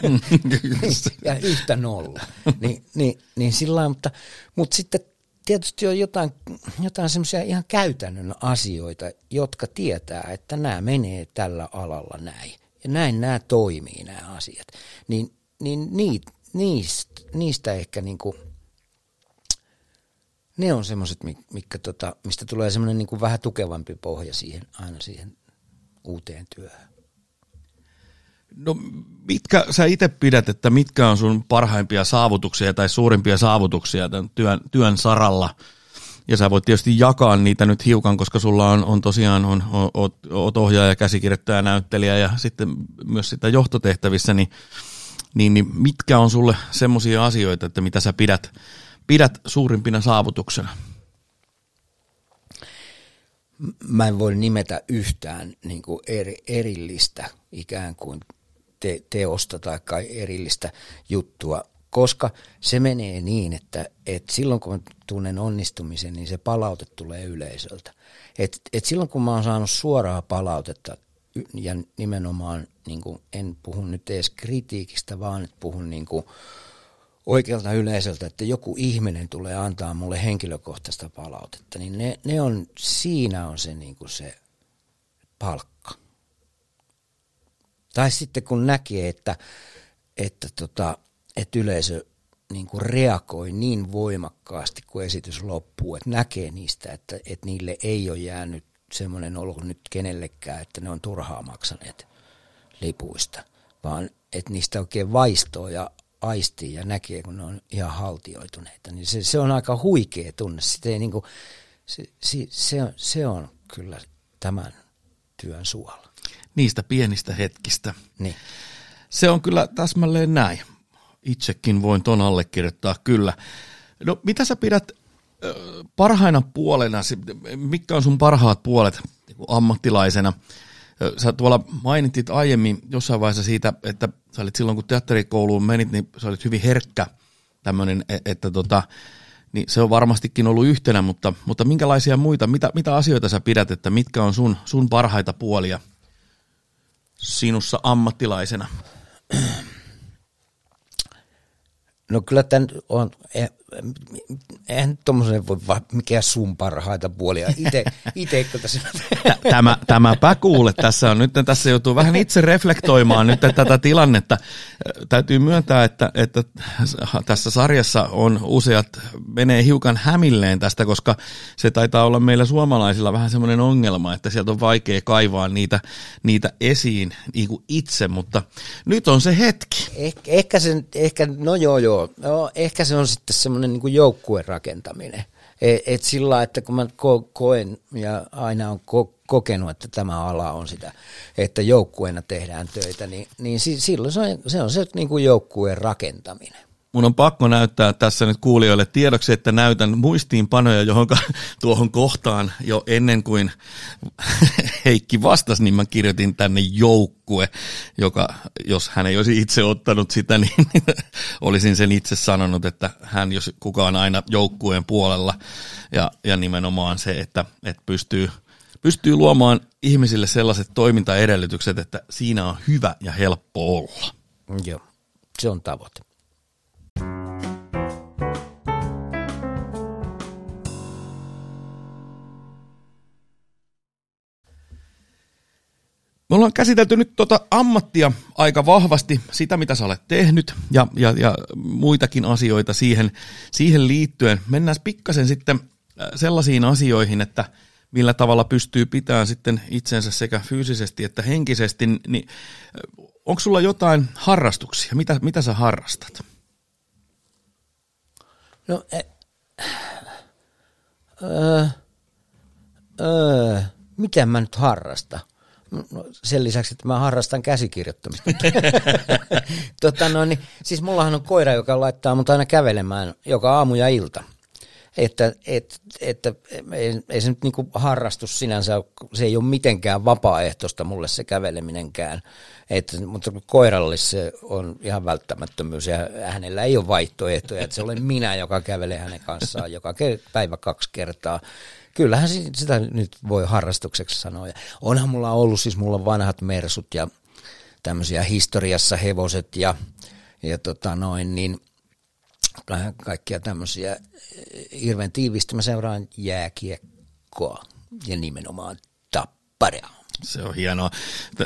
ja yhtä nolla. Niin, niin, niin sillä mutta, mutta sitten tietysti on jotain, jotain semmoisia ihan käytännön asioita, jotka tietää, että nämä menee tällä alalla näin. Ja näin nämä toimii nämä asiat. Niin, niin niitä, niistä, niistä ehkä niin kuin, ne on semmoiset, mikä, tota, mistä tulee semmoinen niin vähän tukevampi pohja siihen, aina siihen uuteen työhön. No mitkä sä itse pidät, että mitkä on sun parhaimpia saavutuksia tai suurimpia saavutuksia tämän työn, työn saralla? Ja sä voit tietysti jakaa niitä nyt hiukan, koska sulla on, on tosiaan on, oot, oot ohjaaja, käsikirjoittaja, näyttelijä ja sitten myös sitä johtotehtävissä, niin, niin, niin mitkä on sulle semmoisia asioita, että mitä sä pidät, pidät suurimpina saavutuksena? Mä en voi nimetä yhtään niin kuin eri, erillistä ikään kuin te, teosta tai erillistä juttua, koska se menee niin, että, että silloin kun tunnen onnistumisen, niin se palaute tulee yleisöltä. Et, et silloin kun mä oon saanut suoraa palautetta ja nimenomaan, niin kuin, en puhu nyt edes kritiikistä, vaan että puhun niin kuin oikealta yleisöltä, että joku ihminen tulee antaa mulle henkilökohtaista palautetta, niin ne, ne on, siinä on se, niin kuin se palkka tai sitten kun näkee, että, että, tota, että yleisö niin kuin reagoi niin voimakkaasti, kun esitys loppuu, että näkee niistä, että, että niille ei ole jäänyt semmoinen olo nyt kenellekään, että ne on turhaa maksaneet lipuista, vaan että niistä oikein vaistoo ja aistii ja näkee, kun ne on ihan haltioituneita. Niin se, se on aika huikea tunne. Ei niin kuin, se, se, se, on, se on kyllä tämän työn suola niistä pienistä hetkistä. Niin. Se on kyllä täsmälleen näin. Itsekin voin ton allekirjoittaa kyllä. No mitä sä pidät parhaina puolena, mitkä on sun parhaat puolet niin ammattilaisena? Sä tuolla mainitit aiemmin jossain vaiheessa siitä, että sä olit silloin kun teatterikouluun menit, niin sä olit hyvin herkkä tämmöinen, e, että tota, niin se on varmastikin ollut yhtenä, mutta, mutta minkälaisia muita, mitä, mitä asioita sä pidät, että mitkä on sun, sun parhaita puolia sinussa ammattilaisena? No kyllä tämän on, eh, eihän tuommoisen voi vaan mikä sun parhaita puolia. Ite tässä... Tämä, tämäpä kuule, tässä on nyt, tässä joutuu vähän itse reflektoimaan nyt tätä tilannetta. Täytyy myöntää, että, että tässä sarjassa on useat, menee hiukan hämilleen tästä, koska se taitaa olla meillä suomalaisilla vähän semmoinen ongelma, että sieltä on vaikea kaivaa niitä, niitä esiin niin kuin itse, mutta nyt on se hetki. Eh, ehkä, sen, ehkä, no joo joo, no, ehkä se on sitten semmoinen niin joukkueen rakentaminen. Et, et sillä että kun mä ko- koen ja aina on ko- kokenut, että tämä ala on sitä, että joukkueena tehdään töitä, niin, niin si- silloin se on se, on se niin kuin joukkueen rakentaminen. Mun on pakko näyttää tässä nyt kuulijoille tiedoksi, että näytän muistiinpanoja, johon tuohon kohtaan jo ennen kuin Heikki vastasi, niin mä kirjoitin tänne joukkue, joka jos hän ei olisi itse ottanut sitä, niin olisin sen itse sanonut, että hän jos kukaan aina joukkueen puolella ja, ja nimenomaan se, että, että pystyy, pystyy luomaan ihmisille sellaiset toimintaedellytykset, että siinä on hyvä ja helppo olla. Joo, se on tavoite. Me ollaan käsitelty nyt tuota ammattia aika vahvasti, sitä mitä sä olet tehnyt ja, ja, ja muitakin asioita siihen, siihen liittyen. Mennään pikkasen sitten äh, sellaisiin asioihin, että millä tavalla pystyy pitämään sitten itsensä sekä fyysisesti että henkisesti, niin äh, onko sulla jotain harrastuksia? Mitä, mitä sä harrastat? No, e, öö, öö, mitä mä nyt harrastan? No, sen lisäksi, että mä harrastan käsikirjoittamista. tota, no, niin, siis mullahan on koira, joka laittaa mut aina kävelemään joka aamu ja ilta. Että, et, että ei, ei se nyt niinku harrastus sinänsä, se ei ole mitenkään vapaaehtoista mulle se käveleminen,kään. Et, mutta koiralle se on ihan välttämättömyys ja hänellä ei ole vaihtoehtoja, että se olen minä, joka kävelee hänen kanssaan joka päivä kaksi kertaa kyllähän sitä nyt voi harrastukseksi sanoa. Ja onhan mulla ollut siis mulla vanhat mersut ja tämmöisiä historiassa hevoset ja, ja tota noin, niin kaikkia tämmöisiä hirveän tiivisti. Mä seuraan jääkiekkoa ja nimenomaan tapparea. Se on hienoa.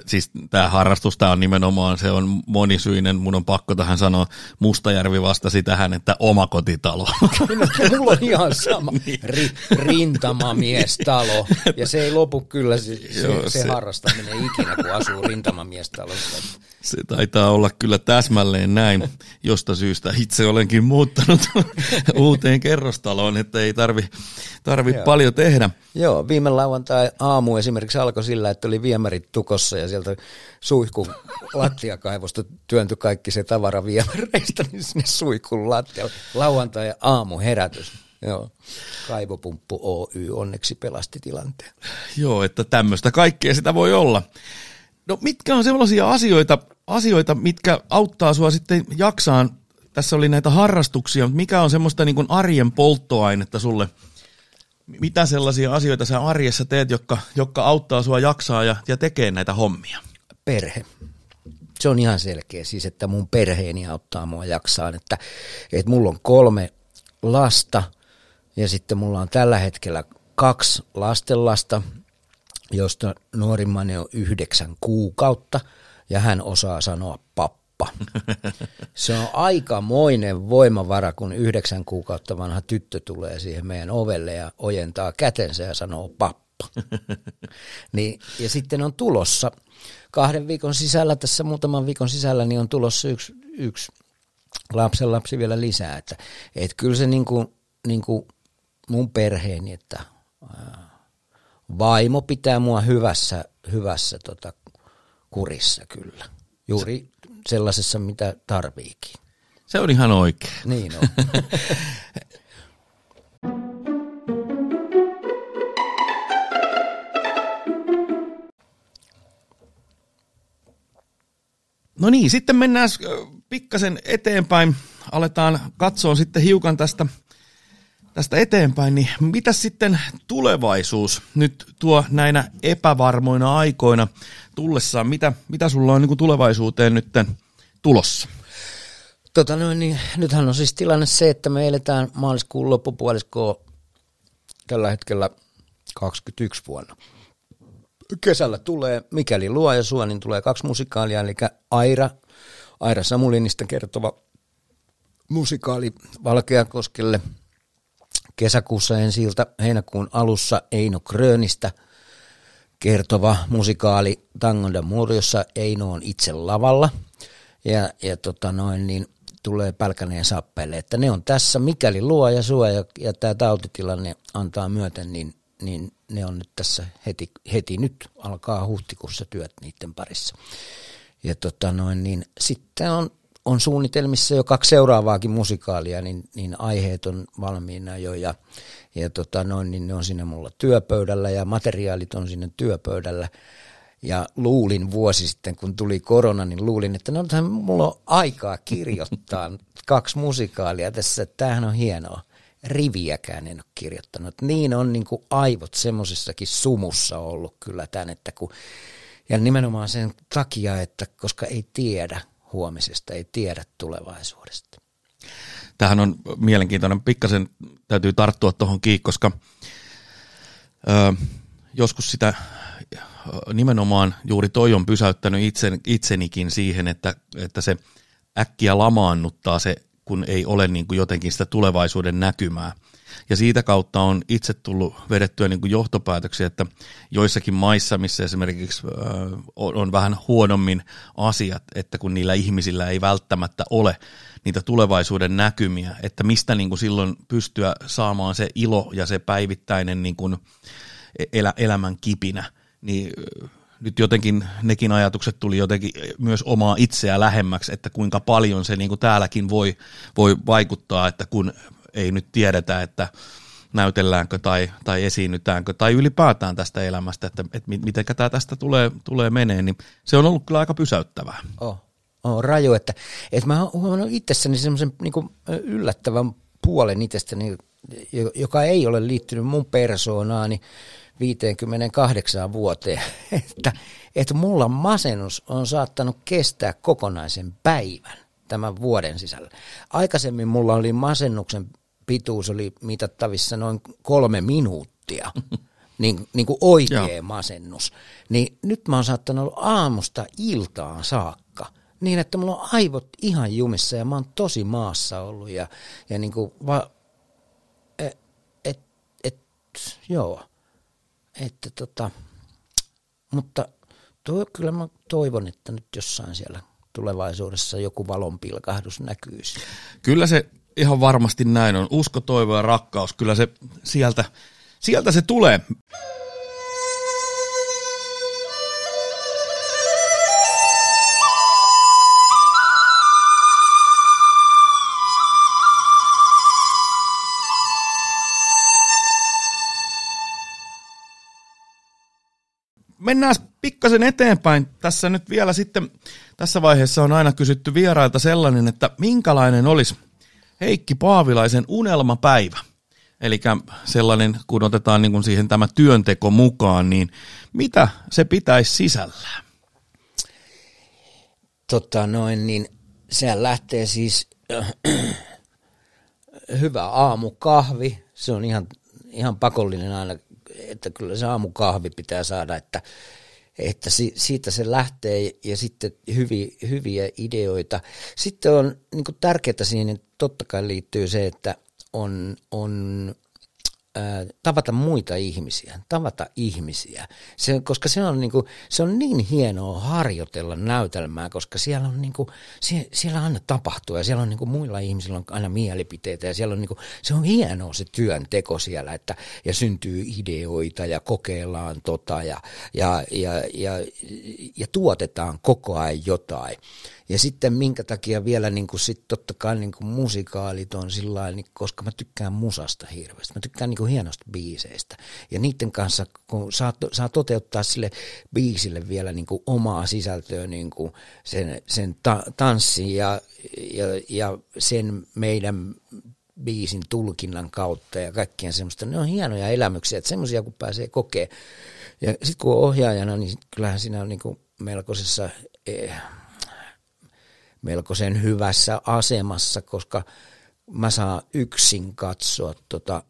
Siis tämä harrastus, tämä on nimenomaan, se on monisyinen. Mun on pakko tähän sanoa, Mustajärvi vastasi tähän, että omakotitalo. No, mulla on ihan sama niin. Ri, rintamamiestalo. Ja se ei lopu kyllä se, Joo, se, se, harrastaminen ikinä, kun asuu rintamamiestalossa. Se taitaa olla kyllä täsmälleen näin, josta syystä itse olenkin muuttanut uuteen kerrostaloon, että ei tarvi, tarvi paljon tehdä. Joo, viime lauantai aamu esimerkiksi alkoi sillä, että oli viemärit tukossa ja sieltä suihku lattiakaivosta työntyi kaikki se tavara viemäreistä niin sinne suihkun lattialle. Lauantai aamu herätys. Joo. Kaivopumppu Oy onneksi pelasti tilanteen. Joo, että tämmöistä kaikkea sitä voi olla. No mitkä on sellaisia asioita, asioita, mitkä auttaa sua sitten jaksaan? Tässä oli näitä harrastuksia, mutta mikä on semmoista niin kuin arjen polttoainetta sulle – mitä sellaisia asioita sä arjessa teet, jotka, jotka auttaa sua jaksaa ja, ja tekee näitä hommia? Perhe. Se on ihan selkeä, siis että mun perheeni auttaa mua jaksaan, että, että mulla on kolme lasta ja sitten mulla on tällä hetkellä kaksi lastenlasta, josta nuorimmani on yhdeksän kuukautta ja hän osaa sanoa pappa pappa. Se on aikamoinen voimavara, kun yhdeksän kuukautta vanha tyttö tulee siihen meidän ovelle ja ojentaa kätensä ja sanoo pappa. niin, ja sitten on tulossa kahden viikon sisällä, tässä muutaman viikon sisällä, niin on tulossa yksi, yksi lapsen lapsi vielä lisää. Että, et kyllä se niin kuin, niin kuin mun perheeni, että vaimo pitää mua hyvässä, hyvässä tota, kurissa kyllä. Juuri sellaisessa, mitä tarviikin. Se on ihan oikein. Niin on. No niin, sitten mennään pikkasen eteenpäin. Aletaan katsoa sitten hiukan tästä, tästä eteenpäin. Niin mitä sitten tulevaisuus nyt tuo näinä epävarmoina aikoina tullessaan? Mitä, mitä sulla on niin tulevaisuuteen nyt tulossa? Tota no, niin, nythän on siis tilanne se, että me eletään maaliskuun loppupuoliskoa tällä hetkellä 21 vuonna. Kesällä tulee, mikäli luo ja sua, niin tulee kaksi musikaalia, eli Aira, Aira Samulinista kertova musikaali Valkeakoskelle kesäkuussa ensiltä, heinäkuun alussa Eino Krönistä kertova musikaali Tangon da jossa Eino on itse lavalla – ja, ja tota noin, niin tulee Pälkäneen sappeille, että ne on tässä, mikäli luo ja suo ja, ja tämä tautitilanne antaa myöten, niin, niin ne on nyt tässä heti, heti nyt. Alkaa huhtikuussa työt niiden parissa. Ja tota noin, niin sitten on on suunnitelmissa jo kaksi seuraavaakin musikaalia, niin, niin aiheet on valmiina jo ja, ja tota noin, niin ne on siinä mulla työpöydällä ja materiaalit on siinä työpöydällä. Ja luulin vuosi sitten, kun tuli korona, niin luulin, että no mulla on aikaa kirjoittaa kaksi musikaalia tässä, että tämähän on hienoa. Riviäkään en ole kirjoittanut. Niin on niin kuin aivot semmoisessakin sumussa ollut kyllä tämän, että kun, ja nimenomaan sen takia, että koska ei tiedä huomisesta, ei tiedä tulevaisuudesta. Tähän on mielenkiintoinen, pikkasen täytyy tarttua tuohon kiinni, koska ö, joskus sitä nimenomaan juuri toi on pysäyttänyt itsen, itsenikin siihen, että, että se äkkiä lamaannuttaa se, kun ei ole niin kuin jotenkin sitä tulevaisuuden näkymää. Ja siitä kautta on itse tullut vedettyä niin kuin johtopäätöksiä, että joissakin maissa, missä esimerkiksi on, vähän huonommin asiat, että kun niillä ihmisillä ei välttämättä ole niitä tulevaisuuden näkymiä, että mistä niin kuin silloin pystyä saamaan se ilo ja se päivittäinen niin kuin elä, elämän kipinä – niin nyt jotenkin nekin ajatukset tuli jotenkin myös omaa itseä lähemmäksi, että kuinka paljon se niin kuin täälläkin voi, voi vaikuttaa, että kun ei nyt tiedetä, että näytelläänkö tai, tai esiinnytäänkö tai ylipäätään tästä elämästä, että, että miten tämä tästä tulee, tulee meneen, niin se on ollut kyllä aika pysäyttävää. Oh, oh raju, että, että mä oon huomannut itsessäni semmoisen niin yllättävän puolen itsestäni, joka ei ole liittynyt mun persoonaani, 58 vuoteen, että, että mulla masennus on saattanut kestää kokonaisen päivän tämän vuoden sisällä. Aikaisemmin mulla oli masennuksen pituus oli mitattavissa noin kolme minuuttia, niin, niin kuin oikea Joo. masennus. Niin nyt mä oon saattanut olla aamusta iltaan saakka niin, että mulla on aivot ihan jumissa ja mä oon tosi maassa ollut ja, ja niin kuin va, et, et, et, joo että tota, mutta tuo, kyllä mä toivon, että nyt jossain siellä tulevaisuudessa joku valonpilkahdus näkyisi. Kyllä se ihan varmasti näin on. Usko, toivo ja rakkaus, kyllä se sieltä, sieltä se tulee. mennään pikkasen eteenpäin. Tässä nyt vielä sitten, tässä vaiheessa on aina kysytty vierailta sellainen, että minkälainen olisi Heikki Paavilaisen unelmapäivä? Eli sellainen, kun otetaan niin kuin siihen tämä työnteko mukaan, niin mitä se pitäisi sisällään? Tota noin, niin sehän lähtee siis äh, hyvä aamukahvi. Se on ihan, ihan pakollinen aina että kyllä se aamukahvi pitää saada, että, että siitä se lähtee ja sitten hyviä, hyviä ideoita. Sitten on niin tärkeää siihen, totta kai liittyy se, että on, on tavata muita ihmisiä, tavata ihmisiä, se, koska se on, niin kuin, se on niin hienoa harjoitella näytelmää, koska siellä on niin kuin, sie, siellä aina tapahtuu ja siellä on niin kuin, muilla ihmisillä on aina mielipiteitä ja siellä on niin kuin, se on hienoa se työnteko siellä, että ja syntyy ideoita ja kokeillaan tota ja, ja, ja, ja, ja tuotetaan koko ajan jotain. Ja sitten minkä takia vielä niin kuin sit totta kai niin kuin musikaalit on sillä niin, koska mä tykkään musasta hirveästi. Mä tykkään niin kuin hienosta biiseistä. Ja niiden kanssa, kun saa, saa toteuttaa sille biisille vielä niin kuin omaa sisältöä, niin kuin sen, sen ta, tanssin ja, ja, ja sen meidän biisin tulkinnan kautta ja kaikkien semmoista. Ne on hienoja elämyksiä, että semmoisia kun pääsee kokee. Ja sitten kun on ohjaajana, niin kyllähän siinä on niin kuin melkoisessa... Eh, melkoisen hyvässä asemassa, koska mä saan yksin katsoa, tota,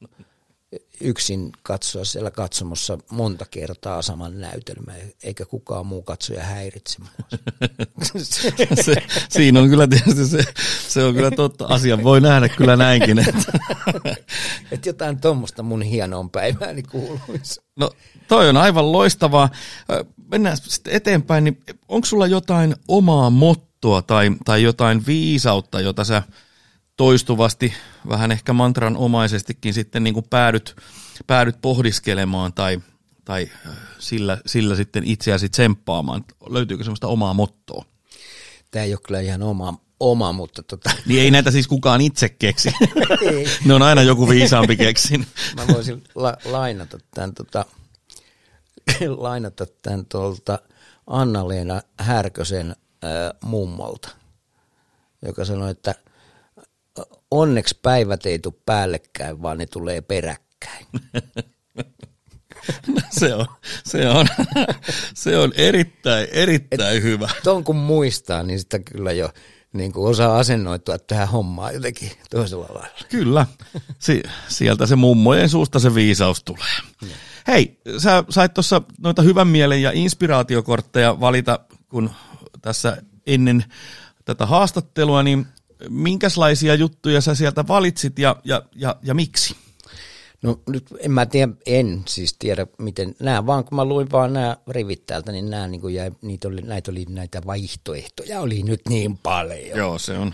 yksin katsoa siellä katsomossa monta kertaa saman näytelmän, eikä kukaan muu katsoja häiritse se, se, Siinä on kyllä tietysti se, se on kyllä totta. Asia voi nähdä kyllä näinkin. Että Et jotain tuommoista mun hienoon päivääni kuuluisi. No toi on aivan loistavaa. Mennään sitten eteenpäin, niin onko sulla jotain omaa mottoa? Juttua tai, tai jotain viisautta, jota sä toistuvasti vähän ehkä mantran omaisestikin sitten niin kuin päädyt, päädyt pohdiskelemaan tai, tai äh, sillä, sillä sitten itseäsi tsemppaamaan. Löytyykö semmoista omaa mottoa? Tämä ei ole kyllä ihan oma, oma, mutta tota, Niin ei näitä siis kukaan itse keksi. Ne on aina joku viisaampi keksin. mä voisin la- lainata tämän, tota, lainata tämän tuolta Anna-Leena Härkösen ää, mummolta, joka sanoi, että onneksi päivät ei tule päällekkäin, vaan ne tulee peräkkäin. se, on, se, on, se on erittäin, erittäin hyvä. Tuon kun muistaa, niin sitä kyllä jo niin kuin osaa asennoitua tähän hommaan jotenkin toisella lailla. Kyllä, si- sieltä se mummojen suusta se viisaus tulee. Hei, sä sait tuossa noita hyvän mielen ja inspiraatiokortteja valita, kun tässä ennen tätä haastattelua, niin minkälaisia juttuja sä sieltä valitsit ja, ja, ja, ja miksi? No nyt en mä tiedä, en siis tiedä miten, nämä vaan kun mä luin vaan nämä rivit täältä, niin nämä niin jäi, niitä oli, näitä oli näitä vaihtoehtoja, oli nyt niin paljon. Joo, se on.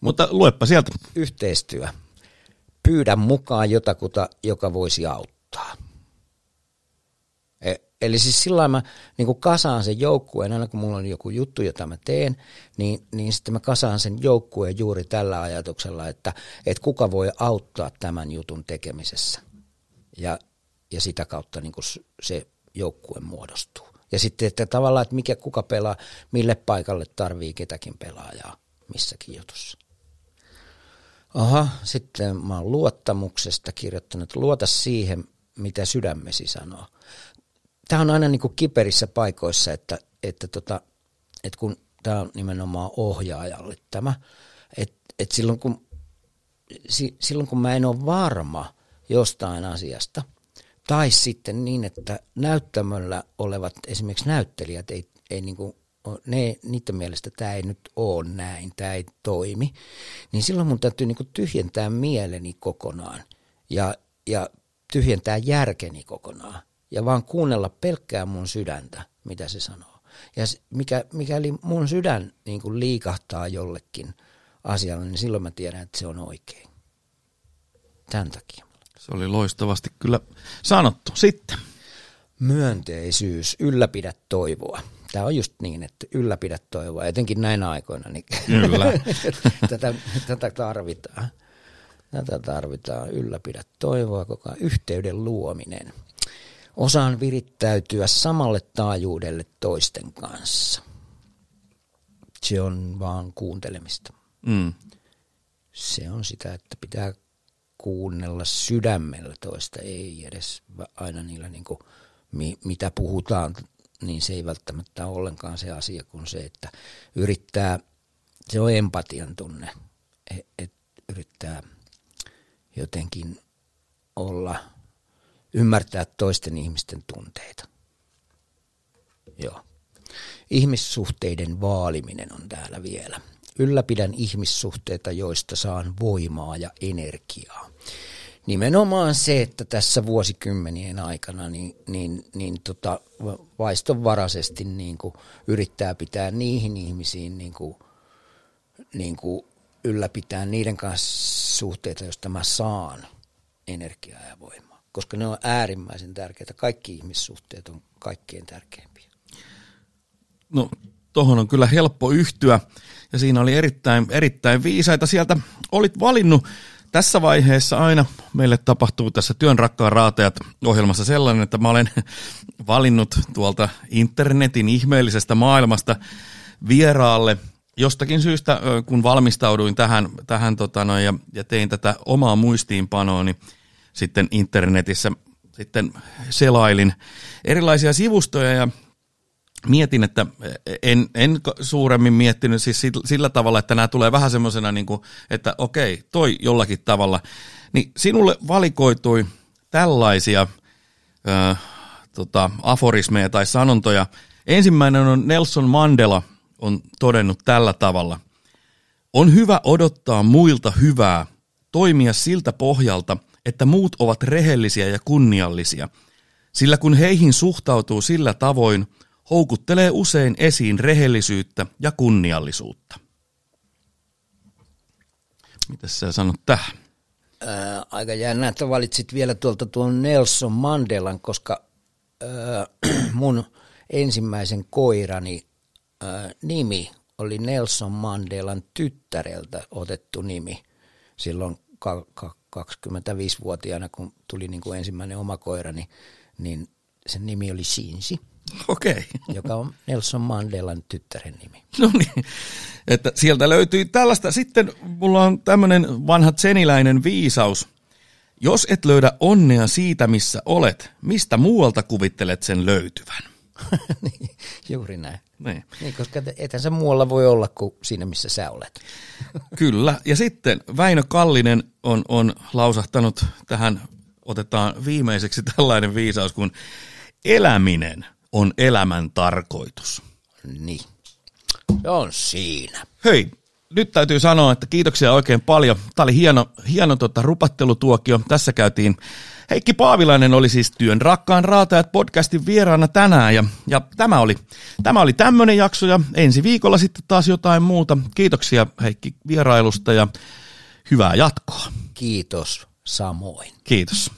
Mutta luepa sieltä. Yhteistyö. Pyydä mukaan jotakuta, joka voisi auttaa. Eli siis sillä mä niin kasaan sen joukkueen, aina kun mulla on joku juttu, jota mä teen, niin, niin sitten mä kasaan sen joukkueen juuri tällä ajatuksella, että, että kuka voi auttaa tämän jutun tekemisessä. Ja, ja sitä kautta niin se joukkue muodostuu. Ja sitten, että tavallaan, että mikä, kuka pelaa, mille paikalle tarvii ketäkin pelaajaa missäkin jutussa. Aha, sitten mä oon luottamuksesta kirjoittanut, luota siihen, mitä sydämesi sanoo. Tämä on aina niin kuin kiperissä paikoissa, että, että, tota, että kun tämä on nimenomaan ohjaajalle tämä, että, että silloin, kun, si, silloin kun mä en ole varma jostain asiasta, tai sitten niin, että näyttämöllä olevat esimerkiksi näyttelijät ei, ei niin kuin, ne, niiden mielestä tämä ei nyt ole näin, tämä ei toimi, niin silloin mun täytyy niin kuin tyhjentää mieleni kokonaan ja, ja tyhjentää järkeni kokonaan ja vaan kuunnella pelkkää mun sydäntä, mitä se sanoo. Ja mikä, mikäli mun sydän niin kuin liikahtaa jollekin asialle, niin silloin mä tiedän, että se on oikein. Tämän takia. Se oli loistavasti kyllä sanottu. Sitten. Myönteisyys, ylläpidä toivoa. Tämä on just niin, että ylläpidä toivoa, etenkin näinä aikoina. Niin Kyllä. tätä, tätä tarvitaan. Tätä tarvitaan, ylläpidä toivoa, koko ajan yhteyden luominen. Osaan virittäytyä samalle taajuudelle toisten kanssa. Se on vaan kuuntelemista. Mm. Se on sitä, että pitää kuunnella sydämellä toista, ei edes aina niillä, niin kuin, mi, mitä puhutaan, niin se ei välttämättä ole ollenkaan se asia kuin se, että yrittää, se on empatian tunne, että et yrittää jotenkin olla, ymmärtää toisten ihmisten tunteita. Joo. Ihmissuhteiden vaaliminen on täällä vielä. Ylläpidän ihmissuhteita, joista saan voimaa ja energiaa. Nimenomaan se, että tässä vuosikymmenien aikana niin, niin, niin tota, va- vaistonvaraisesti niin kuin yrittää pitää niihin ihmisiin niin kuin, niin kuin ylläpitää niiden kanssa suhteita, joista mä saan energiaa ja voimaa. Koska ne on äärimmäisen tärkeitä. Kaikki ihmissuhteet on kaikkein tärkeimpiä. No, tohon on kyllä helppo yhtyä ja siinä oli erittäin, erittäin viisaita. Sieltä olit valinnut tässä vaiheessa aina, meille tapahtuu tässä Työn rakkaan raatajat ohjelmassa sellainen, että mä olen valinnut tuolta internetin ihmeellisestä maailmasta vieraalle jostakin syystä, kun valmistauduin tähän, tähän tota noin, ja, ja tein tätä omaa muistiinpanoa, niin sitten internetissä sitten selailin erilaisia sivustoja ja mietin, että en, en suuremmin miettinyt siis sillä tavalla, että nämä tulee vähän semmoisena, niin että okei, toi jollakin tavalla. Niin sinulle valikoitui tällaisia ö, tota, aforismeja tai sanontoja. Ensimmäinen on Nelson Mandela on todennut tällä tavalla. On hyvä odottaa muilta hyvää, toimia siltä pohjalta, että muut ovat rehellisiä ja kunniallisia, sillä kun heihin suhtautuu sillä tavoin, houkuttelee usein esiin rehellisyyttä ja kunniallisuutta. Mitä sä sanot tähän? Ää, aika jännä, että valitsit vielä tuolta tuon Nelson Mandelan, koska ää, mun ensimmäisen koirani ää, nimi oli Nelson Mandelan tyttäreltä otettu nimi silloin 25-vuotiaana, kun tuli niin kuin ensimmäinen oma koira, niin, niin sen nimi oli Sinsi. Okei. Okay. Joka on Nelson Mandelan tyttären nimi. No niin, että sieltä löytyy tällaista. Sitten mulla on tämmöinen vanha seniläinen viisaus. Jos et löydä onnea siitä, missä olet, mistä muualta kuvittelet sen löytyvän? niin, juuri näin. Niin. niin, koska ethän se muualla voi olla kuin siinä, missä sä olet. Kyllä, ja sitten Väinö Kallinen on, on lausahtanut tähän, otetaan viimeiseksi tällainen viisaus, kun eläminen on elämän tarkoitus. Niin, se on siinä. Hei, nyt täytyy sanoa, että kiitoksia oikein paljon. Tämä oli hieno, hieno tota, rupattelutuokio. Tässä käytiin Heikki Paavilainen oli siis Työn rakkaan raatajat podcastin vieraana tänään ja, ja tämä oli, tämä oli tämmöinen jakso ja ensi viikolla sitten taas jotain muuta. Kiitoksia Heikki vierailusta ja hyvää jatkoa. Kiitos samoin. Kiitos.